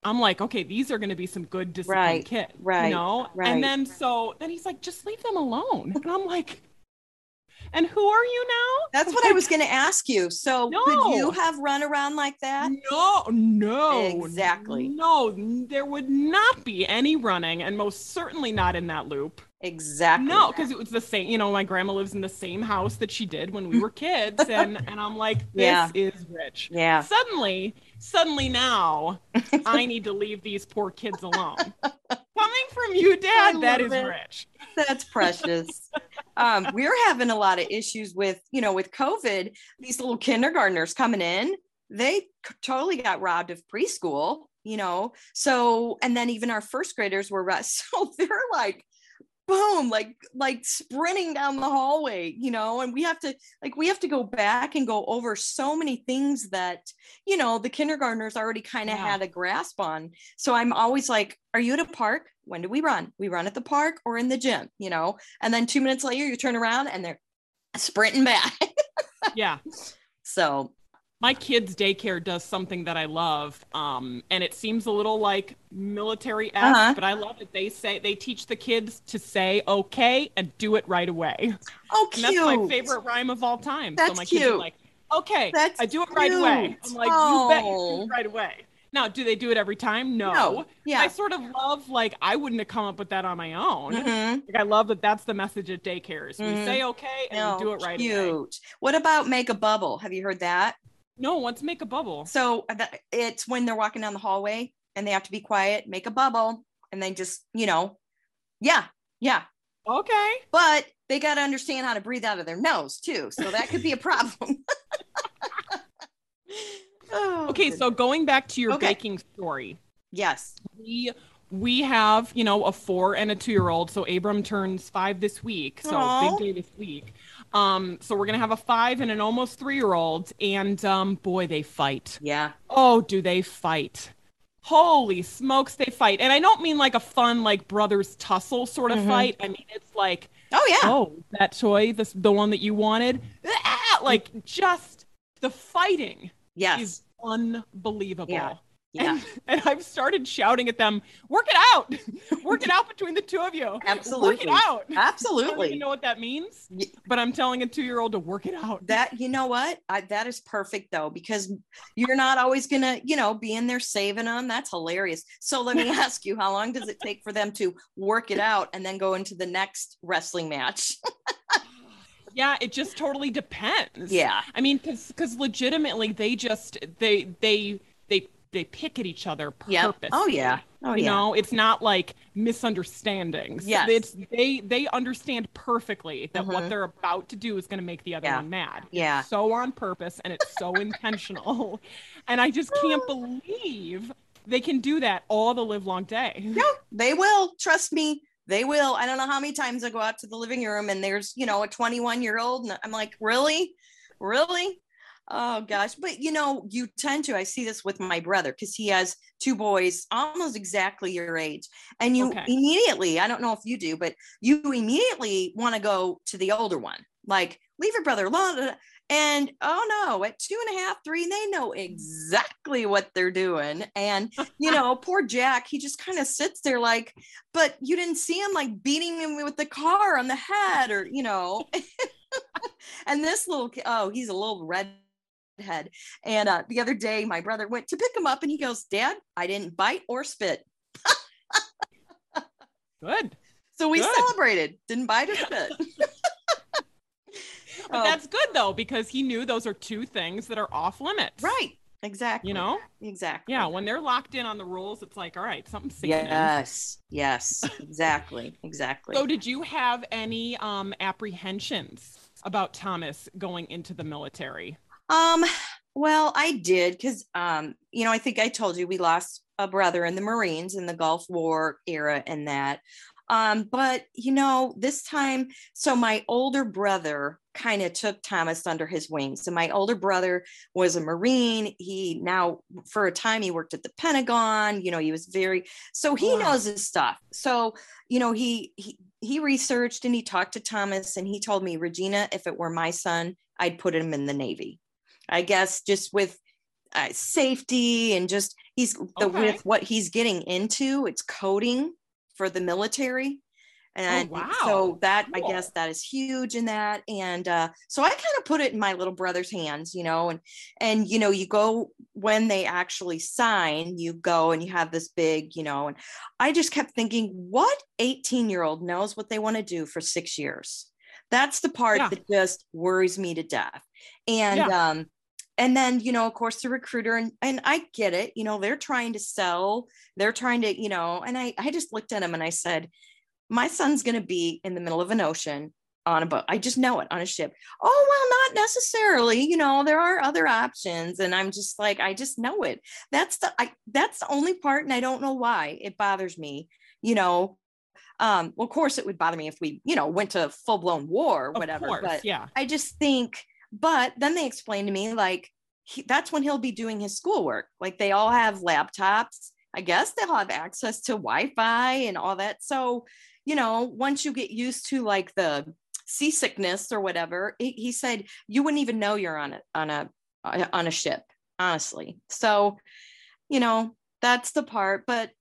I'm like, okay, these are going to be some good disciplined right. kids. Right. You know? Right. And then so then he's like, just leave them alone. And I'm like, and who are you now? That's what I was going to ask you. So, no. could you have run around like that? No, no. Exactly. No, there would not be any running, and most certainly not in that loop. Exactly. No, because it was the same. You know, my grandma lives in the same house that she did when we were kids, and and I'm like, this yeah. is rich. Yeah. Suddenly, suddenly now, I need to leave these poor kids alone. Coming from you, Dad, that is it. rich. That's precious. Um, we're having a lot of issues with, you know, with COVID. These little kindergartners coming in, they totally got robbed of preschool you know so and then even our first graders were so they're like boom like like sprinting down the hallway you know and we have to like we have to go back and go over so many things that you know the kindergartners already kind of yeah. had a grasp on so i'm always like are you at a park when do we run we run at the park or in the gym you know and then two minutes later you turn around and they're sprinting back yeah so my kids' daycare does something that I love, um, and it seems a little like military esque, uh-huh. but I love it. They say they teach the kids to say okay and do it right away. Oh, cute! And that's my favorite rhyme of all time. That's so my cute. kids are like, okay, that's I do it right away. I'm like, oh. you bet you do it right away. Now, do they do it every time? No. No. Yeah. I sort of love like I wouldn't have come up with that on my own. Mhm. Like I love that that's the message at daycares. We Mhm. say okay and No, we do it right away. cute. What about make a bubble? Have you heard that? No, let's make a bubble. So uh, it's when they're walking down the hallway and they have to be quiet, make a bubble, and they just, you know, yeah, yeah. Okay. But they got to understand how to breathe out of their nose too. So that could be a problem. Oh, Okay, good- so going back to your Okay. baking story, yes. we we have you know a four and a two year old. So Abram turns five this week, so Aw. big day this week. Um, so we're gonna have a five and an almost three year old, and um, boy, they fight. Yeah. Oh, do they fight? Holy smokes, they fight. And I don't mean like a fun like brothers tussle sort of Mhm. fight. I mean it's like Oh yeah. oh that toy, this the one that you wanted, Ah, like just the fighting yes. is unbelievable. Yeah. Yeah. And, and I've started shouting at them, work it out. work it out between the two of you. Absolutely. Work it out. I don't Absolutely. even know what that means, but I'm telling a two year old to work it out. that you know what I, that is perfect though because you're not always gonna you know be in there saving them that's hilarious so let me ask you how long does it take for them to work it out and then go into the next wrestling match yeah, it just totally depends. yeah I mean, because because legitimately they just they they they they pick at each other purposely. oh yeah oh you yeah know, it's not like misunderstandings. Yeah. it's they they understand perfectly that Mhm. what they're about to do is going to make the other Yeah. one mad. It's Yeah. so on purpose and it's so intentional, and I just can't believe they can do that all the live long day. no they will trust me they will. I don't know how many times i go out to the living room and there's you know a 21 year old and i'm like really? Really? Oh gosh. But you know you tend to i see this with my brother because he has two boys almost exactly your age. And you Okay. immediately i don't know if you do but you immediately want to go to the older one like leave your brother alone and oh no at two and a half three they know exactly what they're doing. And you know poor jack he just kind of sits there like but you didn't see him like beating him with the car on the head or you know. And this little oh he's a little redhead. And uh, the other day my brother went to pick him up and he goes dad i didn't bite or spit. Good, so we Good. celebrated. Didn't bite or spit but Oh, that's good though because he knew those are two things that are off limits. right exactly You know. exactly Yeah, when they're locked in on the rules, it's like, all right, something's sinking in. yes yes exactly exactly So, did you have any um, apprehensions about Thomas going into the military? Um, well, I did because um, you know, I think I told you we lost a brother in the Marines in the Gulf War era and that. Um, but you know, this time, so my older brother kind of took Thomas under his wing. So my older brother was a Marine. He now, for a time, he worked at the Pentagon. You know, he was very so he Wow. knows his stuff. So you know, he he he researched and he talked to Thomas and he told me, Regina, if it were my son, I'd put him in the Navy. I guess just with uh, safety and just he's the, Okay. with what he's getting into, it's coding for the military. And wow. so that I guess that is huge in that. And uh, so I kind of put it in my little brother's hands, you know, and and you know, you go when they actually sign, you go and you have this big, you know, and I just kept thinking, what 18 year old knows what they want to do for six years? That's the part Yeah. that just worries me to death. And um, and then you know, of course, the recruiter and and I get it, you know, they're trying to sell, they're trying to, you know, and I I just looked at him and I said, my son's gonna be in the middle of an ocean on a boat. I just know it on a ship. Oh, well, not necessarily. You know, there are other options. And I'm just like, I just know it. That's the I that's the only part, and I don't know why it bothers me, you know. Um, well, of course it would bother me if we, you know, went to full-blown war or whatever. course, but yeah. I just think, but then they explained to me like he, that's when he'll be doing his schoolwork. Like they all have laptops. I guess they'll have access to Wi-Fi and all that. So, you know, once you get used to like the seasickness or whatever, he, said you wouldn't even know you're on a on a on a ship, honestly. So, you know, that's the part. But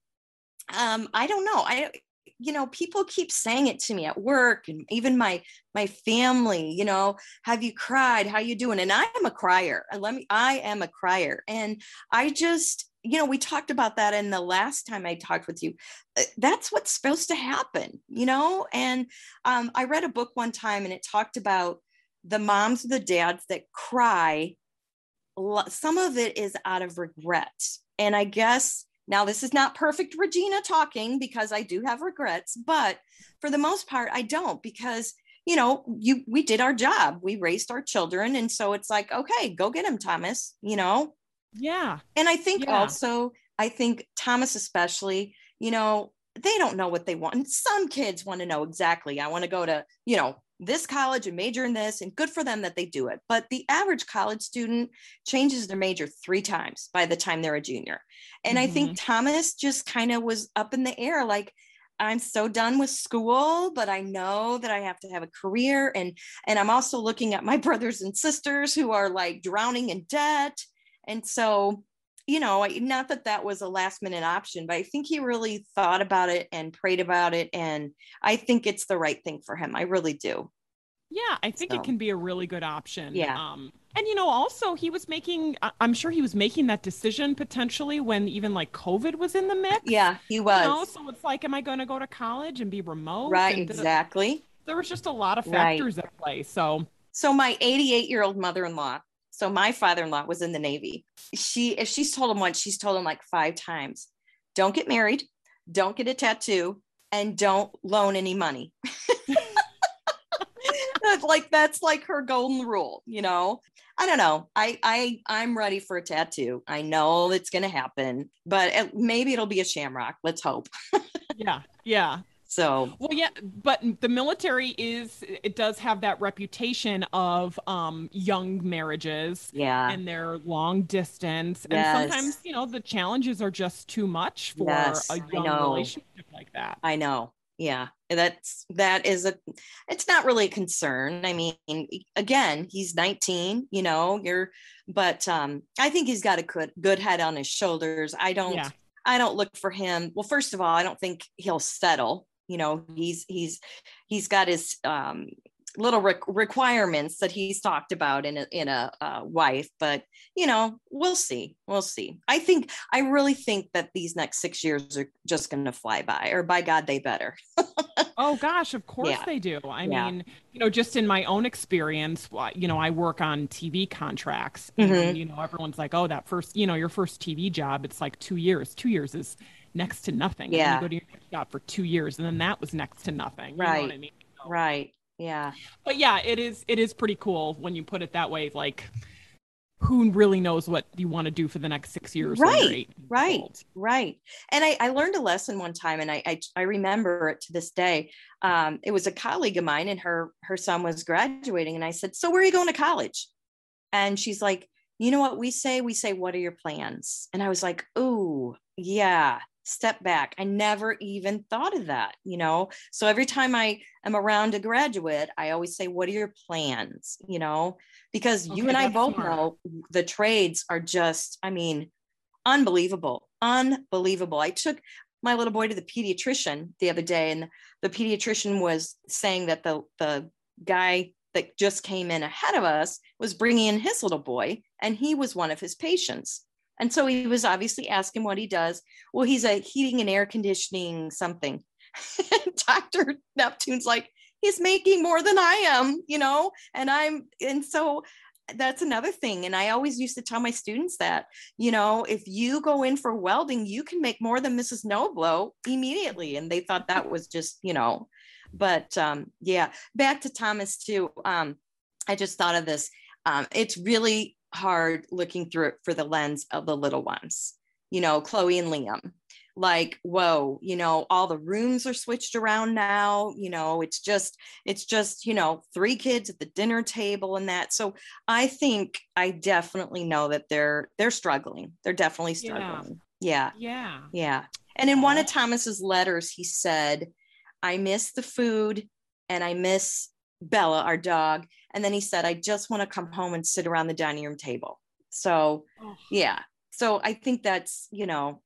um, I don't know. I you know people keep saying it to me at work and even my my family you know have you cried how you doing and i am a crier and let me i am a crier and i just you know, we talked about that in the last time I talked with you. Uh, that's what's supposed to happen, you know? And um, I read a book one time and it talked about the moms or the dads that cry. Some of it is out of regret. And I guess now this is not perfect Regina talking because I do have regrets, but for the most part, I don't because you know you we did our job we raised our children and so it's like okay go get him thomas you know yeah. And I think yeah. also, I think Thomas, especially, you know, they don't know what they want. And some kids want to know exactly, I want to go to, you know, this college and major in this, and good for them that they do it. But the average college student changes their major three times by the time they're a junior. And mm-hmm. I think mm-hmm. Thomas just kind of was up in the air like, I'm so done with school, but I know that I have to have a career and and I'm also looking at my brothers and sisters who are like drowning in debt and so, you know, not that that was a last minute option, but I think he really thought about it and prayed about it. And I think it's the right thing for him. I really do. Yeah, I think so. it can be a really good option. Yeah. Um, and you know, also he was making. I'm sure he was making that decision potentially when even like COVID was in the mix. Yeah, he was. You know? So it's like, am I going to go to college and be remote? Right. And exactly. There was just a lot of factors right. at play. So. So my 88 year old mother-in-law so my father-in-law was in the Navy. She, if she's told him once, she's told him like five times, don't get married, don't get a tattoo, and don't loan any money. like that's like her golden rule, you know. I don't know. I I I'm ready for a tattoo. I know it's going to happen, but it, maybe it'll be a shamrock. Let's hope. yeah. Yeah. So well, yeah, but the military is it does have that reputation of um, young marriages, yeah, and their long distance, yes. and sometimes you know the challenges are just too much for yes, a young relationship like that. I know, yeah, that's that is a it's not really a concern. I mean, again, he's 19, you know, you're, but um, I think he's got a good good head on his shoulders. I don't. Yeah. I don't look for him. Well, first of all, I don't think he'll settle you know he's he's he's got his um, little re- requirements that he's talked about in a, in a uh, wife but you know we'll see we'll see i think i really think that these next six years are just going to fly by or by god they better oh gosh of course yeah. they do i yeah. mean you know just in my own experience you know i work on tv contracts and mm-hmm. you know everyone's like oh that first you know your first tv job it's like two years two years is next to nothing. Yeah. you go to your job for two years and then that was next to nothing. right. I mean? so, right. Yeah. But yeah, it is it is pretty cool when you put it that way. Like who really knows what you want to do for the next six years? Right. Right. Right. And I, I learned a lesson one time and I, I, I remember it to this day. Um, it was a colleague of mine and her her son was graduating. And I said, So where are you going to college? And she's like, you know what we say? We say, what are your plans? And I was like, oh, yeah step back. I never even thought of that, you know? So every time I am around a graduate, I always say, What are your plans? You know, because okay, you and I both smart. know the trades are just, I mean, unbelievable, unbelievable. I took my little boy to the pediatrician the other day, and the pediatrician was saying that the, the guy that just came in ahead of us was bringing in his little boy, and he was one of his patients. And so he was obviously asking what he does. Well, he's a heating and air conditioning something. Dr. Neptune's like, he's making more than I am, you know? And I'm, and so that's another thing. And I always used to tell my students that, you know, if you go in for welding, you can make more than Mrs. Noblo immediately. And they thought that was just, you know, but um, yeah, back to Thomas too. Um, I just thought of this. Um, it's really hard looking through it for the lens of the little ones, you know, Chloe and Liam. Like, whoa, you know, all the rooms are switched around now. You know, it's just, it's just, you know, three kids at the dinner table and that. So I think I definitely know that they're they're struggling. They're definitely struggling. Yeah. Yeah. Yeah. And in one of Thomas's letters, he said, I miss the food and I miss Bella, our dog. And then he said, I just want to come home and sit around the dining room table. So, oh. yeah. So I think that's, you know,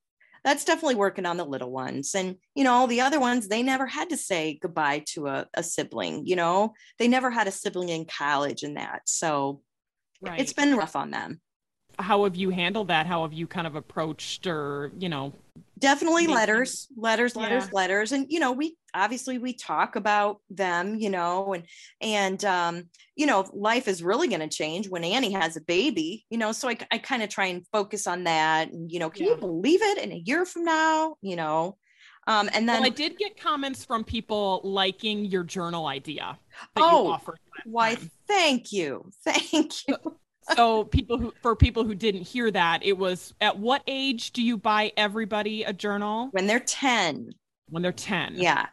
that's definitely working on the little ones. And, you know, all the other ones, they never had to say goodbye to a, a sibling, you know, they never had a sibling in college and that. So right. it's been rough on them. how have you handled that? How have you kind of approached or, you know, definitely letters, letters, letters, yeah. letters. And, you know, we obviously we talk about them, you know, and, and, um, you know, life is really going to change when Annie has a baby, you know, so I, I kind of try and focus on that. And, you know, can yeah. you believe it in a year from now, you know, um, and then well, I did get comments from people liking your journal idea. oh, why? Thank you, thank you. so people who for people who didn't hear that, it was at what age do you buy everybody a journal? When they're ten. When they're ten. Yeah.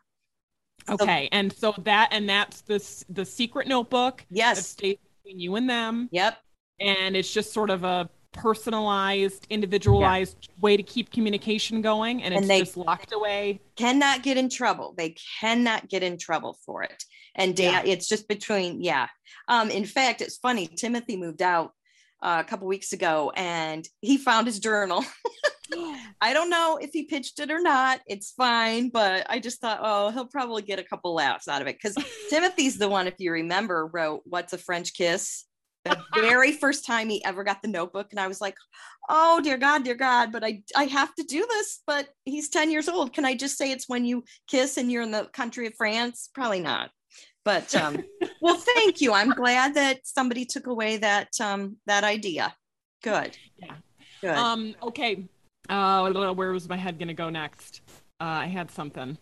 Okay, so, and so that and that's the the secret notebook. Yes. That stays between you and them. Yep. And it's just sort of a personalized, individualized yeah. way to keep communication going, and, and it's they just locked away. Cannot get in trouble. They cannot get in trouble for it. And Dan, yeah. it's just between, yeah. Um, in fact, it's funny. Timothy moved out uh, a couple weeks ago, and he found his journal. I don't know if he pitched it or not. It's fine, but I just thought, oh, he'll probably get a couple laughs out of it because Timothy's the one, if you remember, wrote "What's a French Kiss." the very first time he ever got the notebook and i was like oh dear god dear god but i i have to do this but he's 10 years old can i just say it's when you kiss and you're in the country of france probably not but um well thank you. I'm glad that somebody took away that um that idea. Good. Yeah. Good. Um okay. Uh where was my head gonna go next? Uh i had something.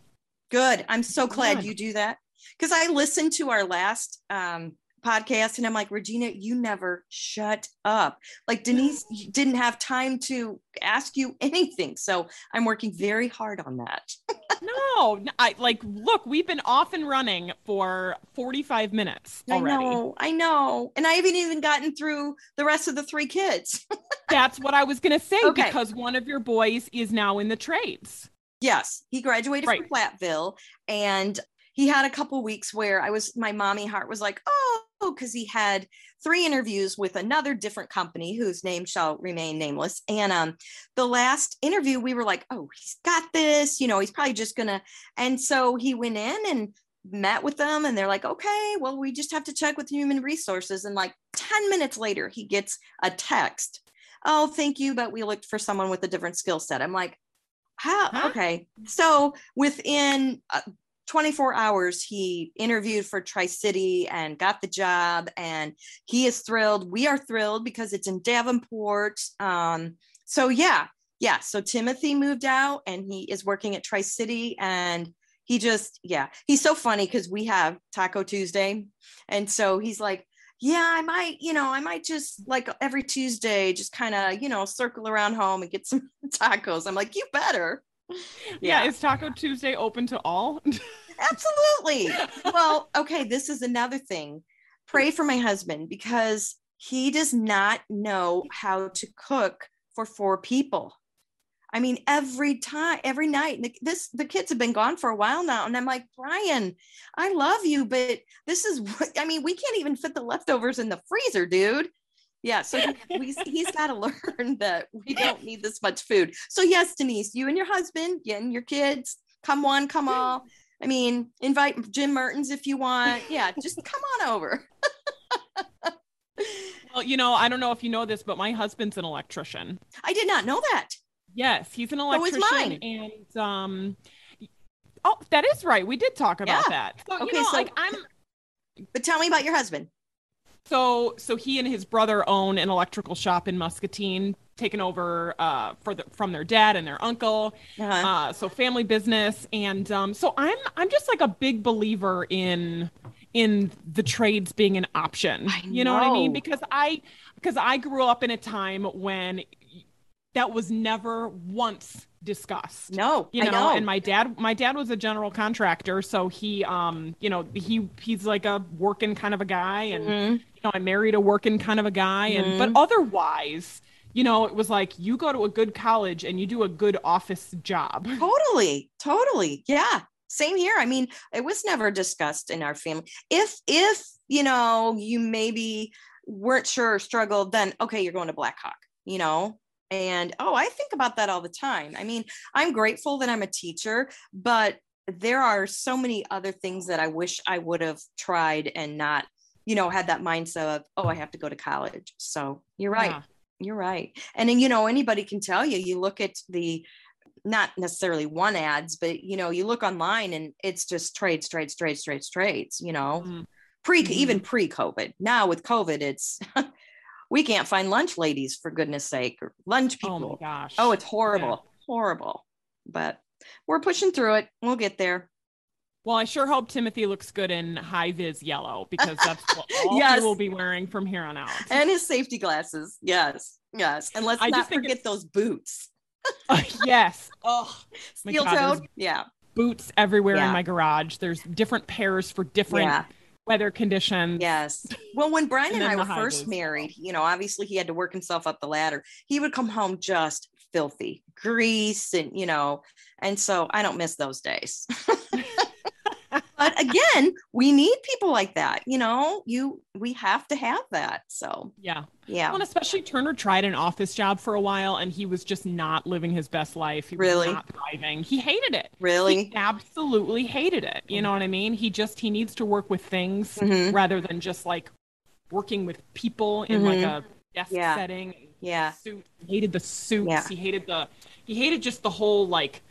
Good. I'm so glad you do that. Because i listened to our last um podcast and I'm like, Regina, you never shut up. Like Denise didn't have time to ask you anything. So I'm working very hard on that. no, I like look, we've been off and running for 45 minutes already. I know, I know. And I haven't even gotten through the rest of the three kids. That's what I was gonna say okay. because one of your boys is now in the trades. Yes, he graduated right. from Platteville and he had a couple weeks where I was my mommy heart was like, oh, because he had three interviews with another different company whose name shall remain nameless. And um, the last interview, we were like, oh, he's got this, you know, he's probably just gonna. And so he went in and met with them, and they're like, okay, well, we just have to check with human resources. And like 10 minutes later, he gets a text. Oh, thank you, but we looked for someone with a different skill set. I'm like, how? Huh? Okay. So within uh, 24 hours he interviewed for tri-city and got the job and he is thrilled. We are thrilled because it's in davenport um, so yeah yeah so timothy moved out and he is working at tri-city and he just yeah he's so funny because we have taco tuesday and so he's like yeah i might you know i might just like every tuesday just kind of you know circle around home and get some tacos. I'm like you better yeah, yeah is taco tuesday open to all Absolutely. well, okay, this is another thing. Pray for my husband because he does not know how to cook for four people. I mean, every time, every night, this the kids have been gone for a while now, and I'm like, Brian, I love you, but this is what I mean. We can't even fit the leftovers in the freezer, dude. Yeah, so he, he's got to learn that we don't need this much food. So yes, Denise, you and your husband and your kids, come one, come all. I mean, invite Jim Mertens if you want. Yeah, just come on over. well, you know, I don't know if you know this, but my husband's an electrician. I did not know that. Yes, he's an electrician. So. And um oh, that is right. We did talk about yeah. that. So, okay, you know, so like I'm but tell me about your husband. So so he and his brother own an electrical shop in Muscatine taken over uh, for the, from their dad and their uncle. Uh-huh. Uh, so family business, and um, so I'm I'm just like a big believer in in the trades being an option. You know. know what I mean? Because I because I grew up in a time when that was never once discussed. No, you know? know, and my dad, my dad was a general contractor, so he, um, you know, he he's like a working kind of a guy, and mm-hmm. you know, I married a working kind of a guy, and mm-hmm. but otherwise, you know, it was like you go to a good college and you do a good office job. Totally. Totally. Yeah. Same here. I mean, it was never discussed in our family. If, if, you know, you maybe weren't sure or struggled, then okay, you're going to Blackhawk, you know? And oh, I think about that all the time. I mean, I'm grateful that I'm a teacher, but there are so many other things that I wish I would have tried and not, you know, had that mindset of, oh, I have to go to college. So you're right. Yeah You're right. And then, you know, anybody can tell you, you look at the, not necessarily one ads, but you know, you look online and it's just trades, trades, trades, trades, trades, you know, mm-hmm. pre, even pre COVID. Now with COVID, it's, we can't find lunch ladies for goodness sake, or lunch people. Oh my gosh. Oh, it's horrible, yeah. horrible. But we're pushing through it. We'll get there. Well, I sure hope Timothy looks good in high vis yellow because that's what all yes. he will be wearing from here on out. And his safety glasses. Yes. Yes. And let's I not forget those boots. uh, yes. Oh, steel toed. Yeah. Boots everywhere yeah. in my garage. There's different pairs for different yeah. Weather conditions. Yes. Well, when Brian and, and I were first married, you know, obviously he had to work himself up the ladder. He would come home just filthy, grease, and you know, and so I don't miss those days. but again, we need people like that. You know, you we have to have that. So yeah, yeah. Well, and especially Turner tried an office job for a while, and he was just not living his best life. He really not thriving. He hated it. Really, he absolutely hated it. You know what I mean? He just he needs to work with things mm-hmm. rather than just like working with people in mm-hmm. like a desk yeah. setting. Yeah. Suit. He hated the suits. Yeah. He hated the. He hated just the whole like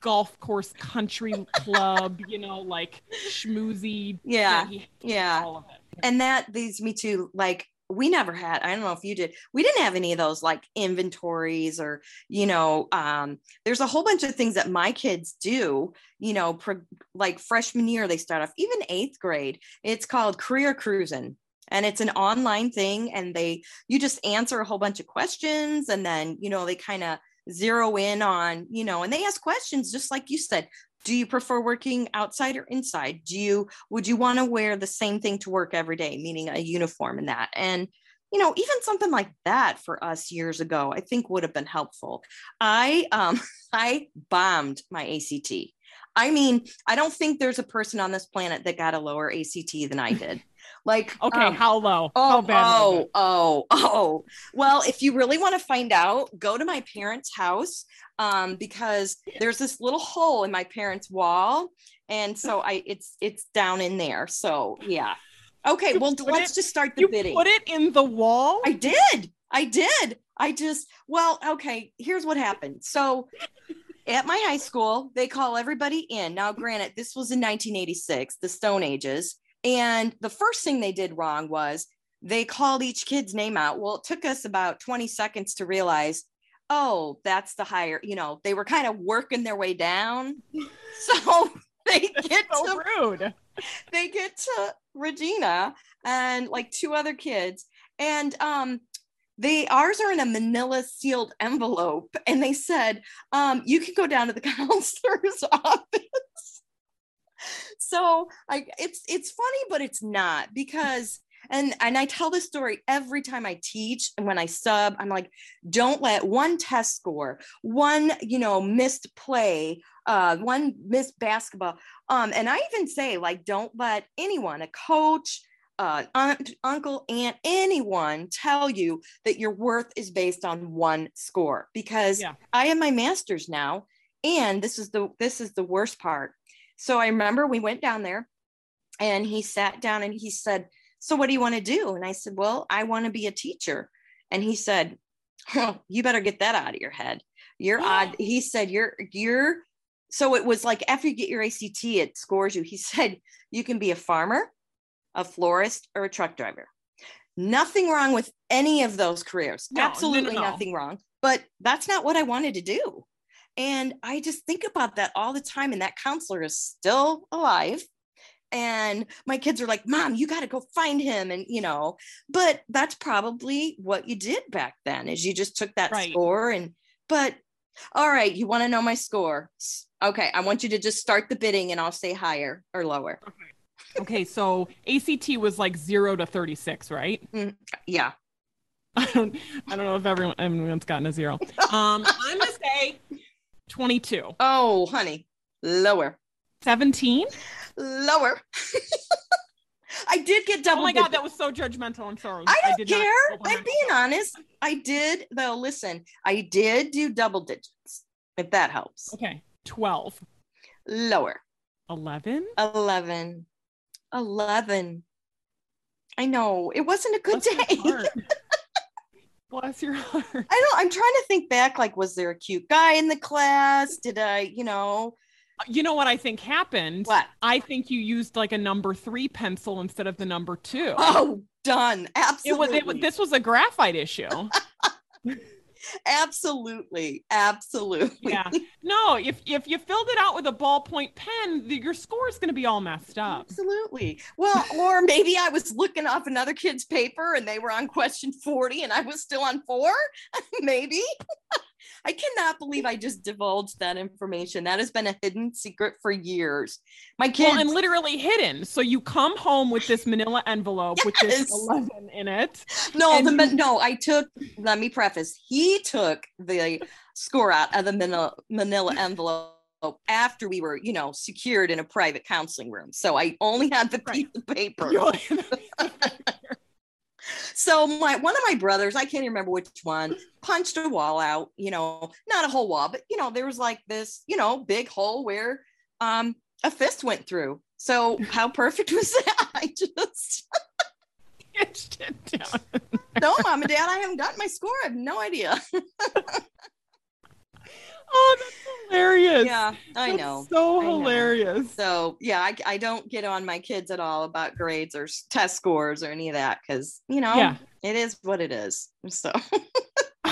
golf course country club, you know, like schmoozy. Yeah. yeah. And that leads me to like, we never had, I don't know if you did, we didn't have any of those like inventories or, you know, um, there's a whole bunch of things that my kids do, you know, pro- like freshman year, they start off, even eighth grade, it's called career cruising and it's an online thing and they you just answer a whole bunch of questions and then you know they kind of zero in on, you know, and they ask questions just like you said. Do you prefer working outside or inside? Do you would you want to wear the same thing to work every day, meaning a uniform and that? And you know, even something like that for us years ago, I think would have been helpful. I um I bombed my ACT. I mean, I don't think there's a person on this planet that got a lower ACT than I did. Like, okay, um, how low? Oh, how bad oh, oh, oh. Well, if you really want to find out, go to my parents' house um, because there's this little hole in my parents' wall, and so I it's it's down in there. So yeah. Okay, you well, let's it, just start the you bidding. Put it in the wall. I did. I did. I just well, okay. Here's what happened. So at my high school, they call everybody in. Now, granted, this was in 1986, the Stone Ages. And the first thing they did wrong was they called each kid's name out. Well, it took us about 20 seconds to realize, oh, that's the higher, you know, they were kind of working their way down. So they get so to rude. They get to Regina and like two other kids. And um they ours are in a manila sealed envelope and they said um, you can go down to the counselor's office so I it's it's funny, but it's not because and and I tell this story every time I teach and when I sub, I'm like, don't let one test score, one you know missed play, uh, one missed basketball, um, and I even say like, don't let anyone, a coach, uh, aunt, uncle, aunt, anyone tell you that your worth is based on one score because yeah. I have my master's now, and this is the this is the worst part. So I remember we went down there and he sat down and he said, So what do you want to do? And I said, Well, I want to be a teacher. And he said, oh, You better get that out of your head. You're odd. He said, You're, you're, so it was like after you get your ACT, it scores you. He said, You can be a farmer, a florist, or a truck driver. Nothing wrong with any of those careers. No, Absolutely no, no, nothing wrong. But that's not what I wanted to do. And I just think about that all the time. And that counselor is still alive. And my kids are like, Mom, you got to go find him. And, you know, but that's probably what you did back then is you just took that right. score and, but all right, you want to know my score? Okay, I want you to just start the bidding and I'll say higher or lower. Okay. Okay, so ACT was like zero to 36, right? Mm, yeah. I don't, I don't know if everyone, everyone's gotten a zero. Um, I'm say 22. Oh, honey, lower. 17? Lower. I did get double. Oh my god, that was so judgmental. I'm sorry. I don't I care. I'm being honest. I did though. Listen, I did do double digits. If that helps. Okay, twelve. Lower. Eleven. Eleven. Eleven. I know it wasn't a good That's day. Bless your heart. I don't. I'm trying to think back. Like, was there a cute guy in the class? Did I, you know? Uh, you know what I think happened? What? I think you used like a number three pencil instead of the number two. Oh, done. Absolutely. It was. It, this was a graphite issue. absolutely absolutely. Yeah. No if if you filled it out with a ballpoint pen the, your score is going to be all messed up. Absolutely. Well or maybe i was looking off another kid's paper and they were on question 40 and i was still on four? Maybe I cannot believe I just divulged that information. That has been a hidden secret for years. My kids well, and literally hidden. So you come home with this manila envelope yes. with this 11 in it. No, the, you- no, I took, let me preface, he took the score out of the manila, manila envelope after we were, you know, secured in a private counseling room. So I only had the right. piece of paper. so my one of my brothers, I can't remember which one, punched a wall out, you know, not a whole wall, but you know, there was like this, you know, big hole where um a fist went through. So how perfect was that? I just itched it down. no, mom and dad, I haven't gotten my score. I have no idea. Oh, that's hilarious. Yeah, I that's know. So I hilarious. Know. So, yeah, I, I don't get on my kids at all about grades or test scores or any of that because, you know, yeah. it is what it is. So,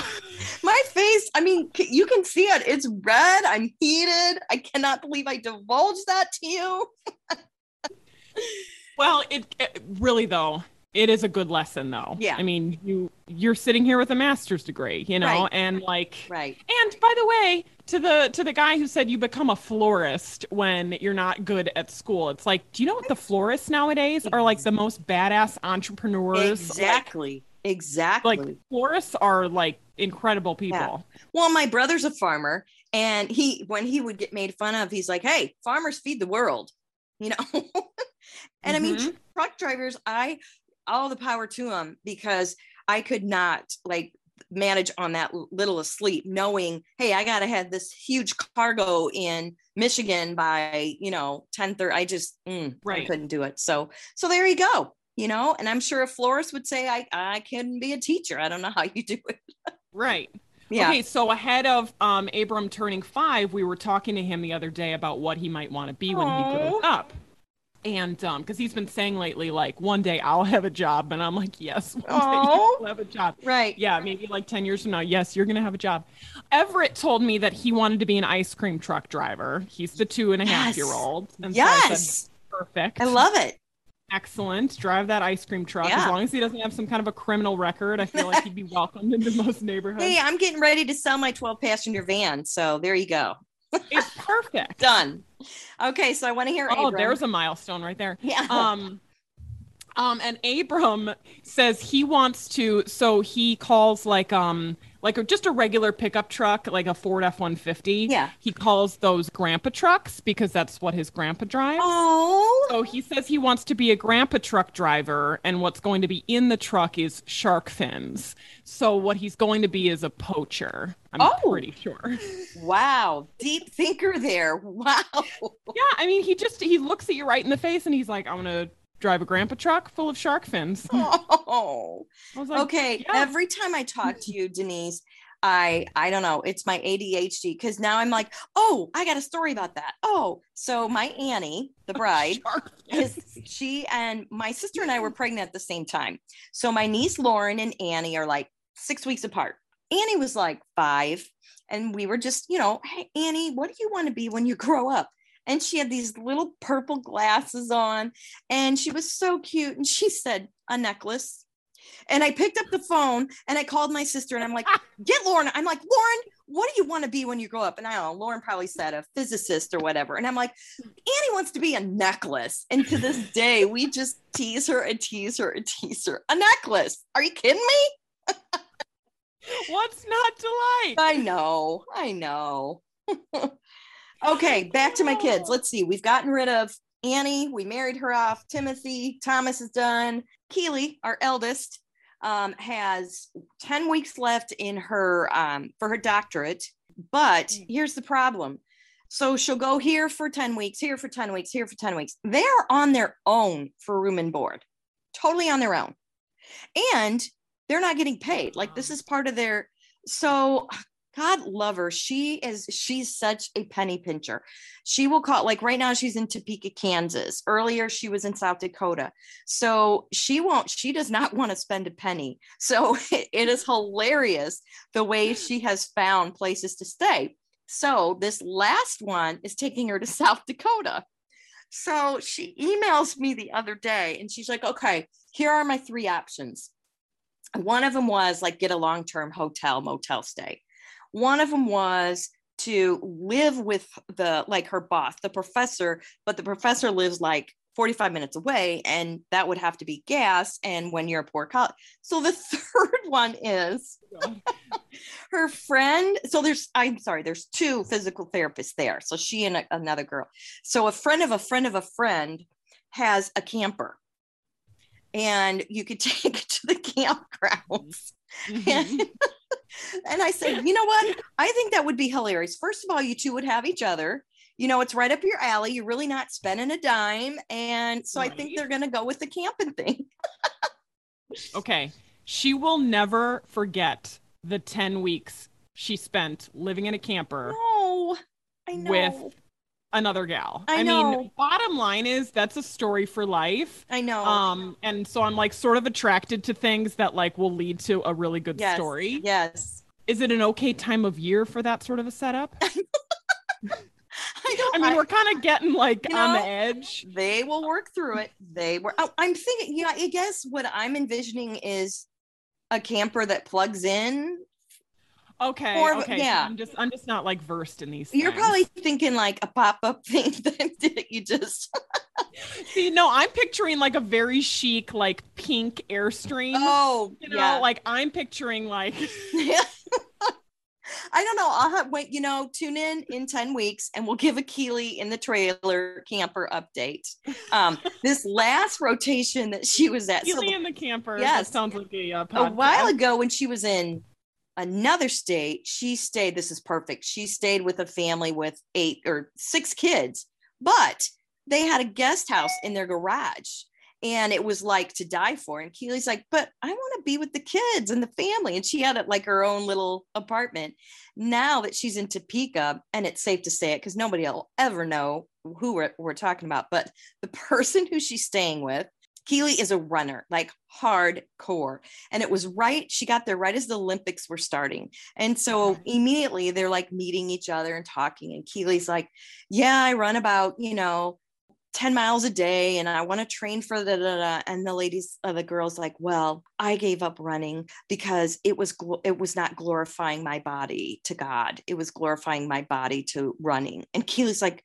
my face, I mean, you can see it. It's red. I'm heated. I cannot believe I divulged that to you. well, it, it really, though, it is a good lesson though yeah i mean you you're sitting here with a master's degree you know right. and like right and by the way to the to the guy who said you become a florist when you're not good at school it's like do you know what the florists nowadays are like the most badass entrepreneurs exactly like, exactly like florists are like incredible people yeah. well my brother's a farmer and he when he would get made fun of he's like hey farmers feed the world you know and mm-hmm. i mean mm-hmm. truck drivers i all the power to them because I could not like manage on that little asleep knowing hey i gotta have this huge cargo in michigan by you know 10 30 i just mm, right. i couldn't do it. So so there you go you know? And i'm sure a florist would say i i can be a teacher i don't know how you do it. Right. Yeah. Okay, so ahead of um, Abram turning five, we were talking to him the other day about what he might want to be when he grows up and um because he's been saying lately like one day i'll have a job and i'm like yes one Aww. you'll have a job. Right. Yeah maybe like 10 years from now yes you're gonna have a job. Everett told me that he wanted to be an ice cream truck driver. He's the two and a half yes. year old. And yes so I perfect. I love it. Excellent. Drive that ice cream truck. Yeah. as long as he doesn't have some kind of a criminal record i feel like he'd be welcomed into most neighborhoods. Hey i'm getting ready to sell my 12 passenger van so there you go it's perfect done Okay, so I want to hear. Oh, Abram. there's a milestone right there. Yeah. Um, um, and Abram says he wants to. So he calls like um like a, just a regular pickup truck, like a Ford F one fifty. Yeah. He calls those grandpa trucks because that's what his grandpa drives. Oh. So he says he wants to be a grandpa truck driver, and what's going to be in the truck is shark fins. So what he's going to be is a poacher. I'm oh. pretty sure. Wow. Deep thinker there. Wow. Yeah, I mean he just he looks at you right in the face and he's like, I'm gonna drive a grandpa truck full of shark fins. Oh. Like, okay. Yeah. Every time I talk to you, Denise, I I don't know, it's my ADHD because now I'm like, oh, I got a story about that. Oh, so my Annie, the bride, is she and my sister and I were pregnant at the same time. So my niece Lauren and Annie are like six weeks apart. Annie was like five, and we were just, you know, hey Annie, what do you want to be when you grow up? And she had these little purple glasses on and she was so cute and she said a necklace and i picked up the phone and i called my sister and i'm like get lauren i'm like lauren what do you want to be when you grow up and i don't know lauren probably said a physicist or whatever and i'm like annie wants to be a necklace and to this day we just tease her and tease her and tease her a necklace are you kidding me What's not to like? I know. I know. Okay, back to my kids. Let's see. We've gotten rid of Annie. We married her off. Timothy, Thomas is done. Keely, our eldest, um, has 10 weeks left in her um, for her doctorate. But mm. here's the problem. So she'll go here for 10 weeks, here for 10 weeks, here for 10 weeks. They're on their own for room and board, totally on their own. And they're not getting paid. Like this is part of their so God love her. She is, she's such a penny pincher. She will call, like right now, she's in Topeka, Kansas. Earlier, she was in South Dakota. So she won't, she does not want to spend a penny. So it is hilarious the way she has found places to stay. So this last one is taking her to South Dakota. So she emails me the other day and she's like, okay, here are my three options. One of them was like get a long term hotel, motel stay. One of them was to live with the like her boss, the professor, but the professor lives like 45 minutes away and that would have to be gas and when you're a poor college so the third one is her friend so there's i'm sorry there's two physical therapists there so she and a, another girl so a friend of a friend of a friend has a camper and you could take it to the campgrounds mm-hmm. and, and I said, you know what? I think that would be hilarious. First of all, you two would have each other. You know, it's right up your alley. You're really not spending a dime. And so right. I think they're going to go with the camping thing. okay. She will never forget the 10 weeks she spent living in a camper. No, I know. With another gal. I, I mean, bottom line is that's a story for life. I know. Um, and so I'm like sort of attracted to things that like will lead to a really good yes, story. Yes. Is it an okay time of year for that sort of a setup? I, don't, I mean, I, we're kind of getting like you know, on the edge. They will work through it. They were. Oh, I'm thinking. Yeah, I guess what I'm envisioning is a camper that plugs in Okay. Okay. Yeah. So I'm just I'm just not like versed in these. You're probably thinking like a pop-up thing that you just See, no, I'm picturing like a very chic, like pink airstream. Oh, you know, yeah. like I'm picturing like I don't know. I'll have wait, you know, tune in in 10 weeks and we'll give a Keely in the trailer camper update. Um, this last rotation that she was at Keely so, in the camper. Yes. That sounds like a, uh, a while ago when she was in another state she stayed this is perfect she stayed with a family with eight or six kids but they had a guest house in their garage and it was like to die for and keely's like but i want to be with the kids and the family and she had it like her own little apartment. Now that she's in topeka and it's safe to say it because nobody will ever know who we're, we're talking about but the person who she's staying with Keely is a runner, like hardcore. And it was right, she got there right as the Olympics were starting. And so immediately they're like meeting each other and talking. And Keely's like, Yeah, I run about, you know, 10 miles a day and I want to train for the, da, da. and the ladies, uh, the girls like, well, I gave up running because it was, it was not glorifying my body to God. It was glorifying my body to running. And Keely's like,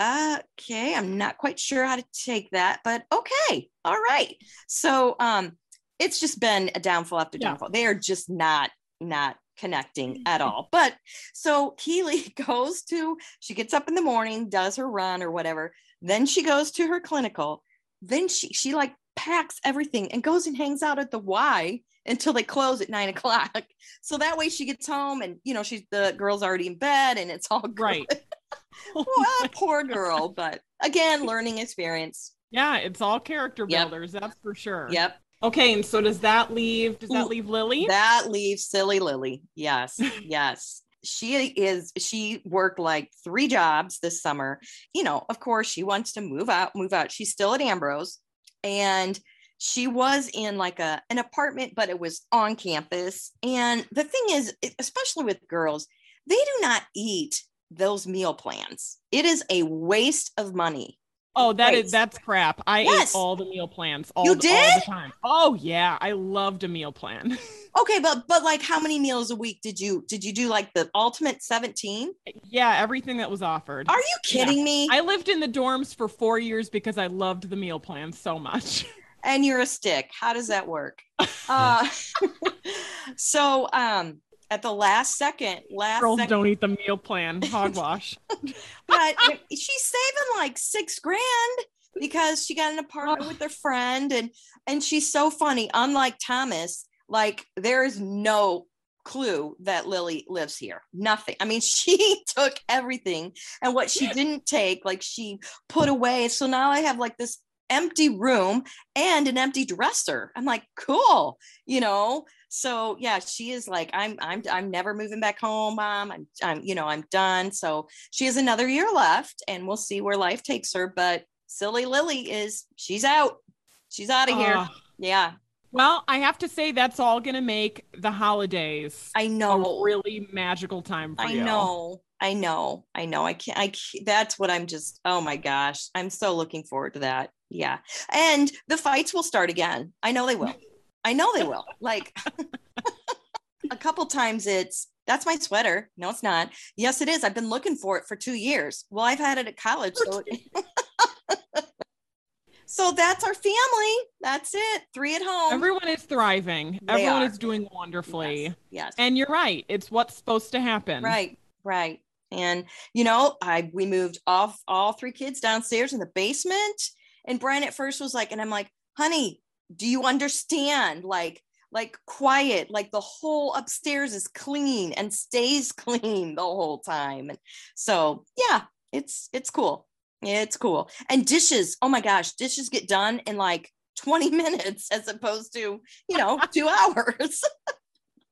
okay, I'm not quite sure how to take that, but okay, all right. So um, it's just been a downfall after downfall. Yeah. They are just not not connecting at all. But so Keely goes to, she gets up in the morning, does her run or whatever. Then she goes to her clinical. Then she she like packs everything and goes and hangs out at the Y until they close at nine o'clock. So that way she gets home and you know she's the girl's already in bed and it's all good. right. well, oh poor girl, but again, learning experience. Yeah, it's all character builders, yep. that's for sure. Yep. Okay, and so does that leave does that leave Lily? That leaves silly Lily. Yes. yes. She is she worked like three jobs this summer. You know, of course, she wants to move out, move out. She's still at Ambrose and she was in like a an apartment but it was on campus and the thing is especially with girls they do not eat those meal plans. It is a waste of money. Oh, that waste. is that's crap. I yes. ate all the meal plans all, you the, did? all the time. Oh yeah, I loved a meal plan. okay, but but like how many meals a week did you did you do like the ultimate 17? Yeah, everything that was offered. Are you kidding yeah. me? I lived in the dorms for 4 years because I loved the meal plan so much. And you're a stick. How does that work? uh, so um at the last second. Last girls second. don't eat the meal plan. Hogwash. but she's saving like six grand because she got an apartment with her friend, and and she's so funny. Unlike Thomas, like there is no clue that Lily lives here. Nothing. I mean, she took everything, and what she didn't take, like she put away. So now I have like this empty room and an empty dresser. I'm like, cool, you know. So yeah, she is like, I'm I'm I'm never moving back home, mom. I'm I'm you know I'm done. So she has another year left, and we'll see where life takes her. But silly Lily is she's out. She's out of uh, here. Yeah. Well, I have to say that's all going to make the holidays. I know a really magical time for I you. I know. I know. I know. I can't. I can't, that's what I'm just. Oh my gosh, I'm so looking forward to that. Yeah, and the fights will start again. I know they will. I know they will. Like a couple times, it's that's my sweater. No, it's not. Yes, it is. I've been looking for it for two years. Well, I've had it at college, so. so that's our family. That's it. Three at home. Everyone is thriving. They Everyone are. is doing wonderfully. Yes. yes. And you're right. It's what's supposed to happen. Right. Right. And you know, I we moved off all three kids downstairs in the basement. And Brian at first was like, and I'm like, honey, do you understand? Like, like quiet, like the whole upstairs is clean and stays clean the whole time. And so yeah, it's it's cool. It's cool. And dishes, oh my gosh, dishes get done in like 20 minutes as opposed to, you know, two hours.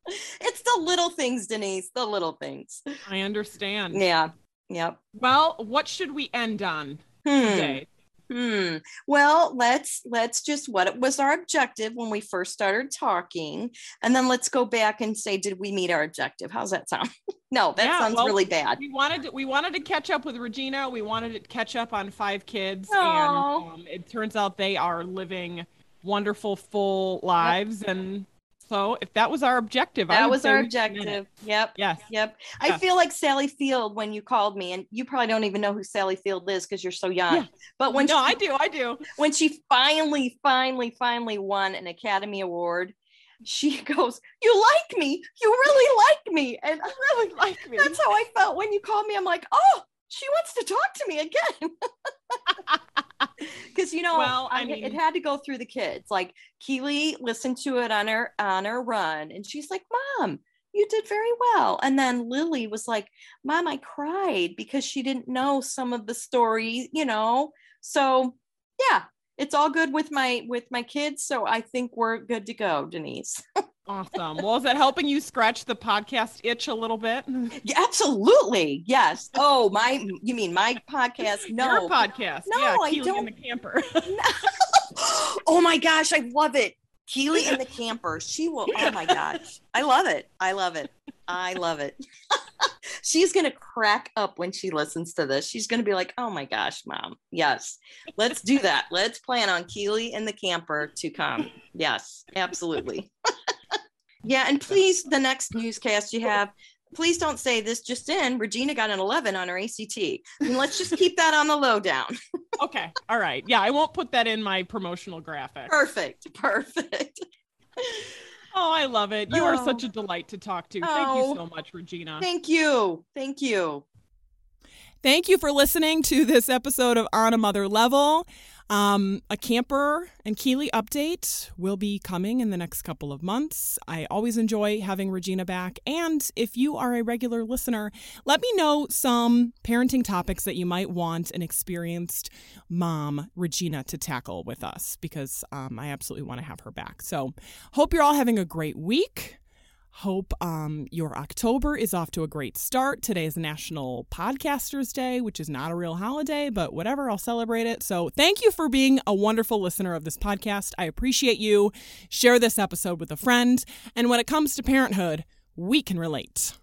It's the little things, Denise, the little things. I understand. Yeah. Yep. Well, what should we end on hmm. today? Hmm. Well, let's let's just what was our objective when we first started talking, and then let's go back and say, did we meet our objective? How's that sound? no, that yeah, sounds well, really bad. We wanted to, we wanted to catch up with Regina. We wanted to catch up on five kids, Aww. and um, it turns out they are living wonderful, full lives, yep. and so if that was our objective, that was our objective. Yep. Yes. Yep. I feel like Sally Field when you called me, and you probably don't even know who Sally Field is because you're so young. Yeah. But when no, she, I do, I do. When she finally, finally, finally won an Academy Award, she goes, "You like me? You really like me?" And I really like me. That's how I felt when you called me. I'm like, "Oh, she wants to talk to me again." because you know well, I mean, it had to go through the kids. Like keely listened to it on her on her run and she's like mom you did very well. And then lily was like mom i cried because she didn't know some of the story you know? So yeah it's all good with my with my kids so i think we're good to go denise Awesome. Well, is that helping you scratch the podcast itch a little bit? Yeah, absolutely. Yes. Oh, my, you mean my podcast? No. Your podcast. No, yeah, I don't. the camper. oh my gosh, I love it. Keely and the camper. She will. Oh my gosh. I love it. I love it. I love it. She's going to crack up when she listens to this. She's going to be like, oh my gosh, mom. Yes. Let's do that. Let's plan on Keely and the camper to come. Yes, absolutely. Yeah, and please, the next newscast you have, please don't say this just in. Regina got an 11 on her ACT. And let's just keep that on the lowdown. okay. All right. Yeah, I won't put that in my promotional graphic. Perfect. Perfect. Oh, I love it. You oh. are such oh. a delight to talk to. Thank oh. you so much, Regina. Thank you. Thank you. Thank you for listening to this episode of On a Mother Level. Um, a camper and Keely update will be coming in the next couple of months. I always enjoy having Regina back. And if you are a regular listener, let me know some parenting topics that you might want an experienced mom, Regina, to tackle with us because um, I absolutely want to have her back. So, hope you're all having a great week. Hope um, your October is off to a great start. Today is National Podcasters Day, which is not a real holiday, but whatever, I'll celebrate it. So, thank you for being a wonderful listener of this podcast. I appreciate you. Share this episode with a friend. And when it comes to parenthood, we can relate.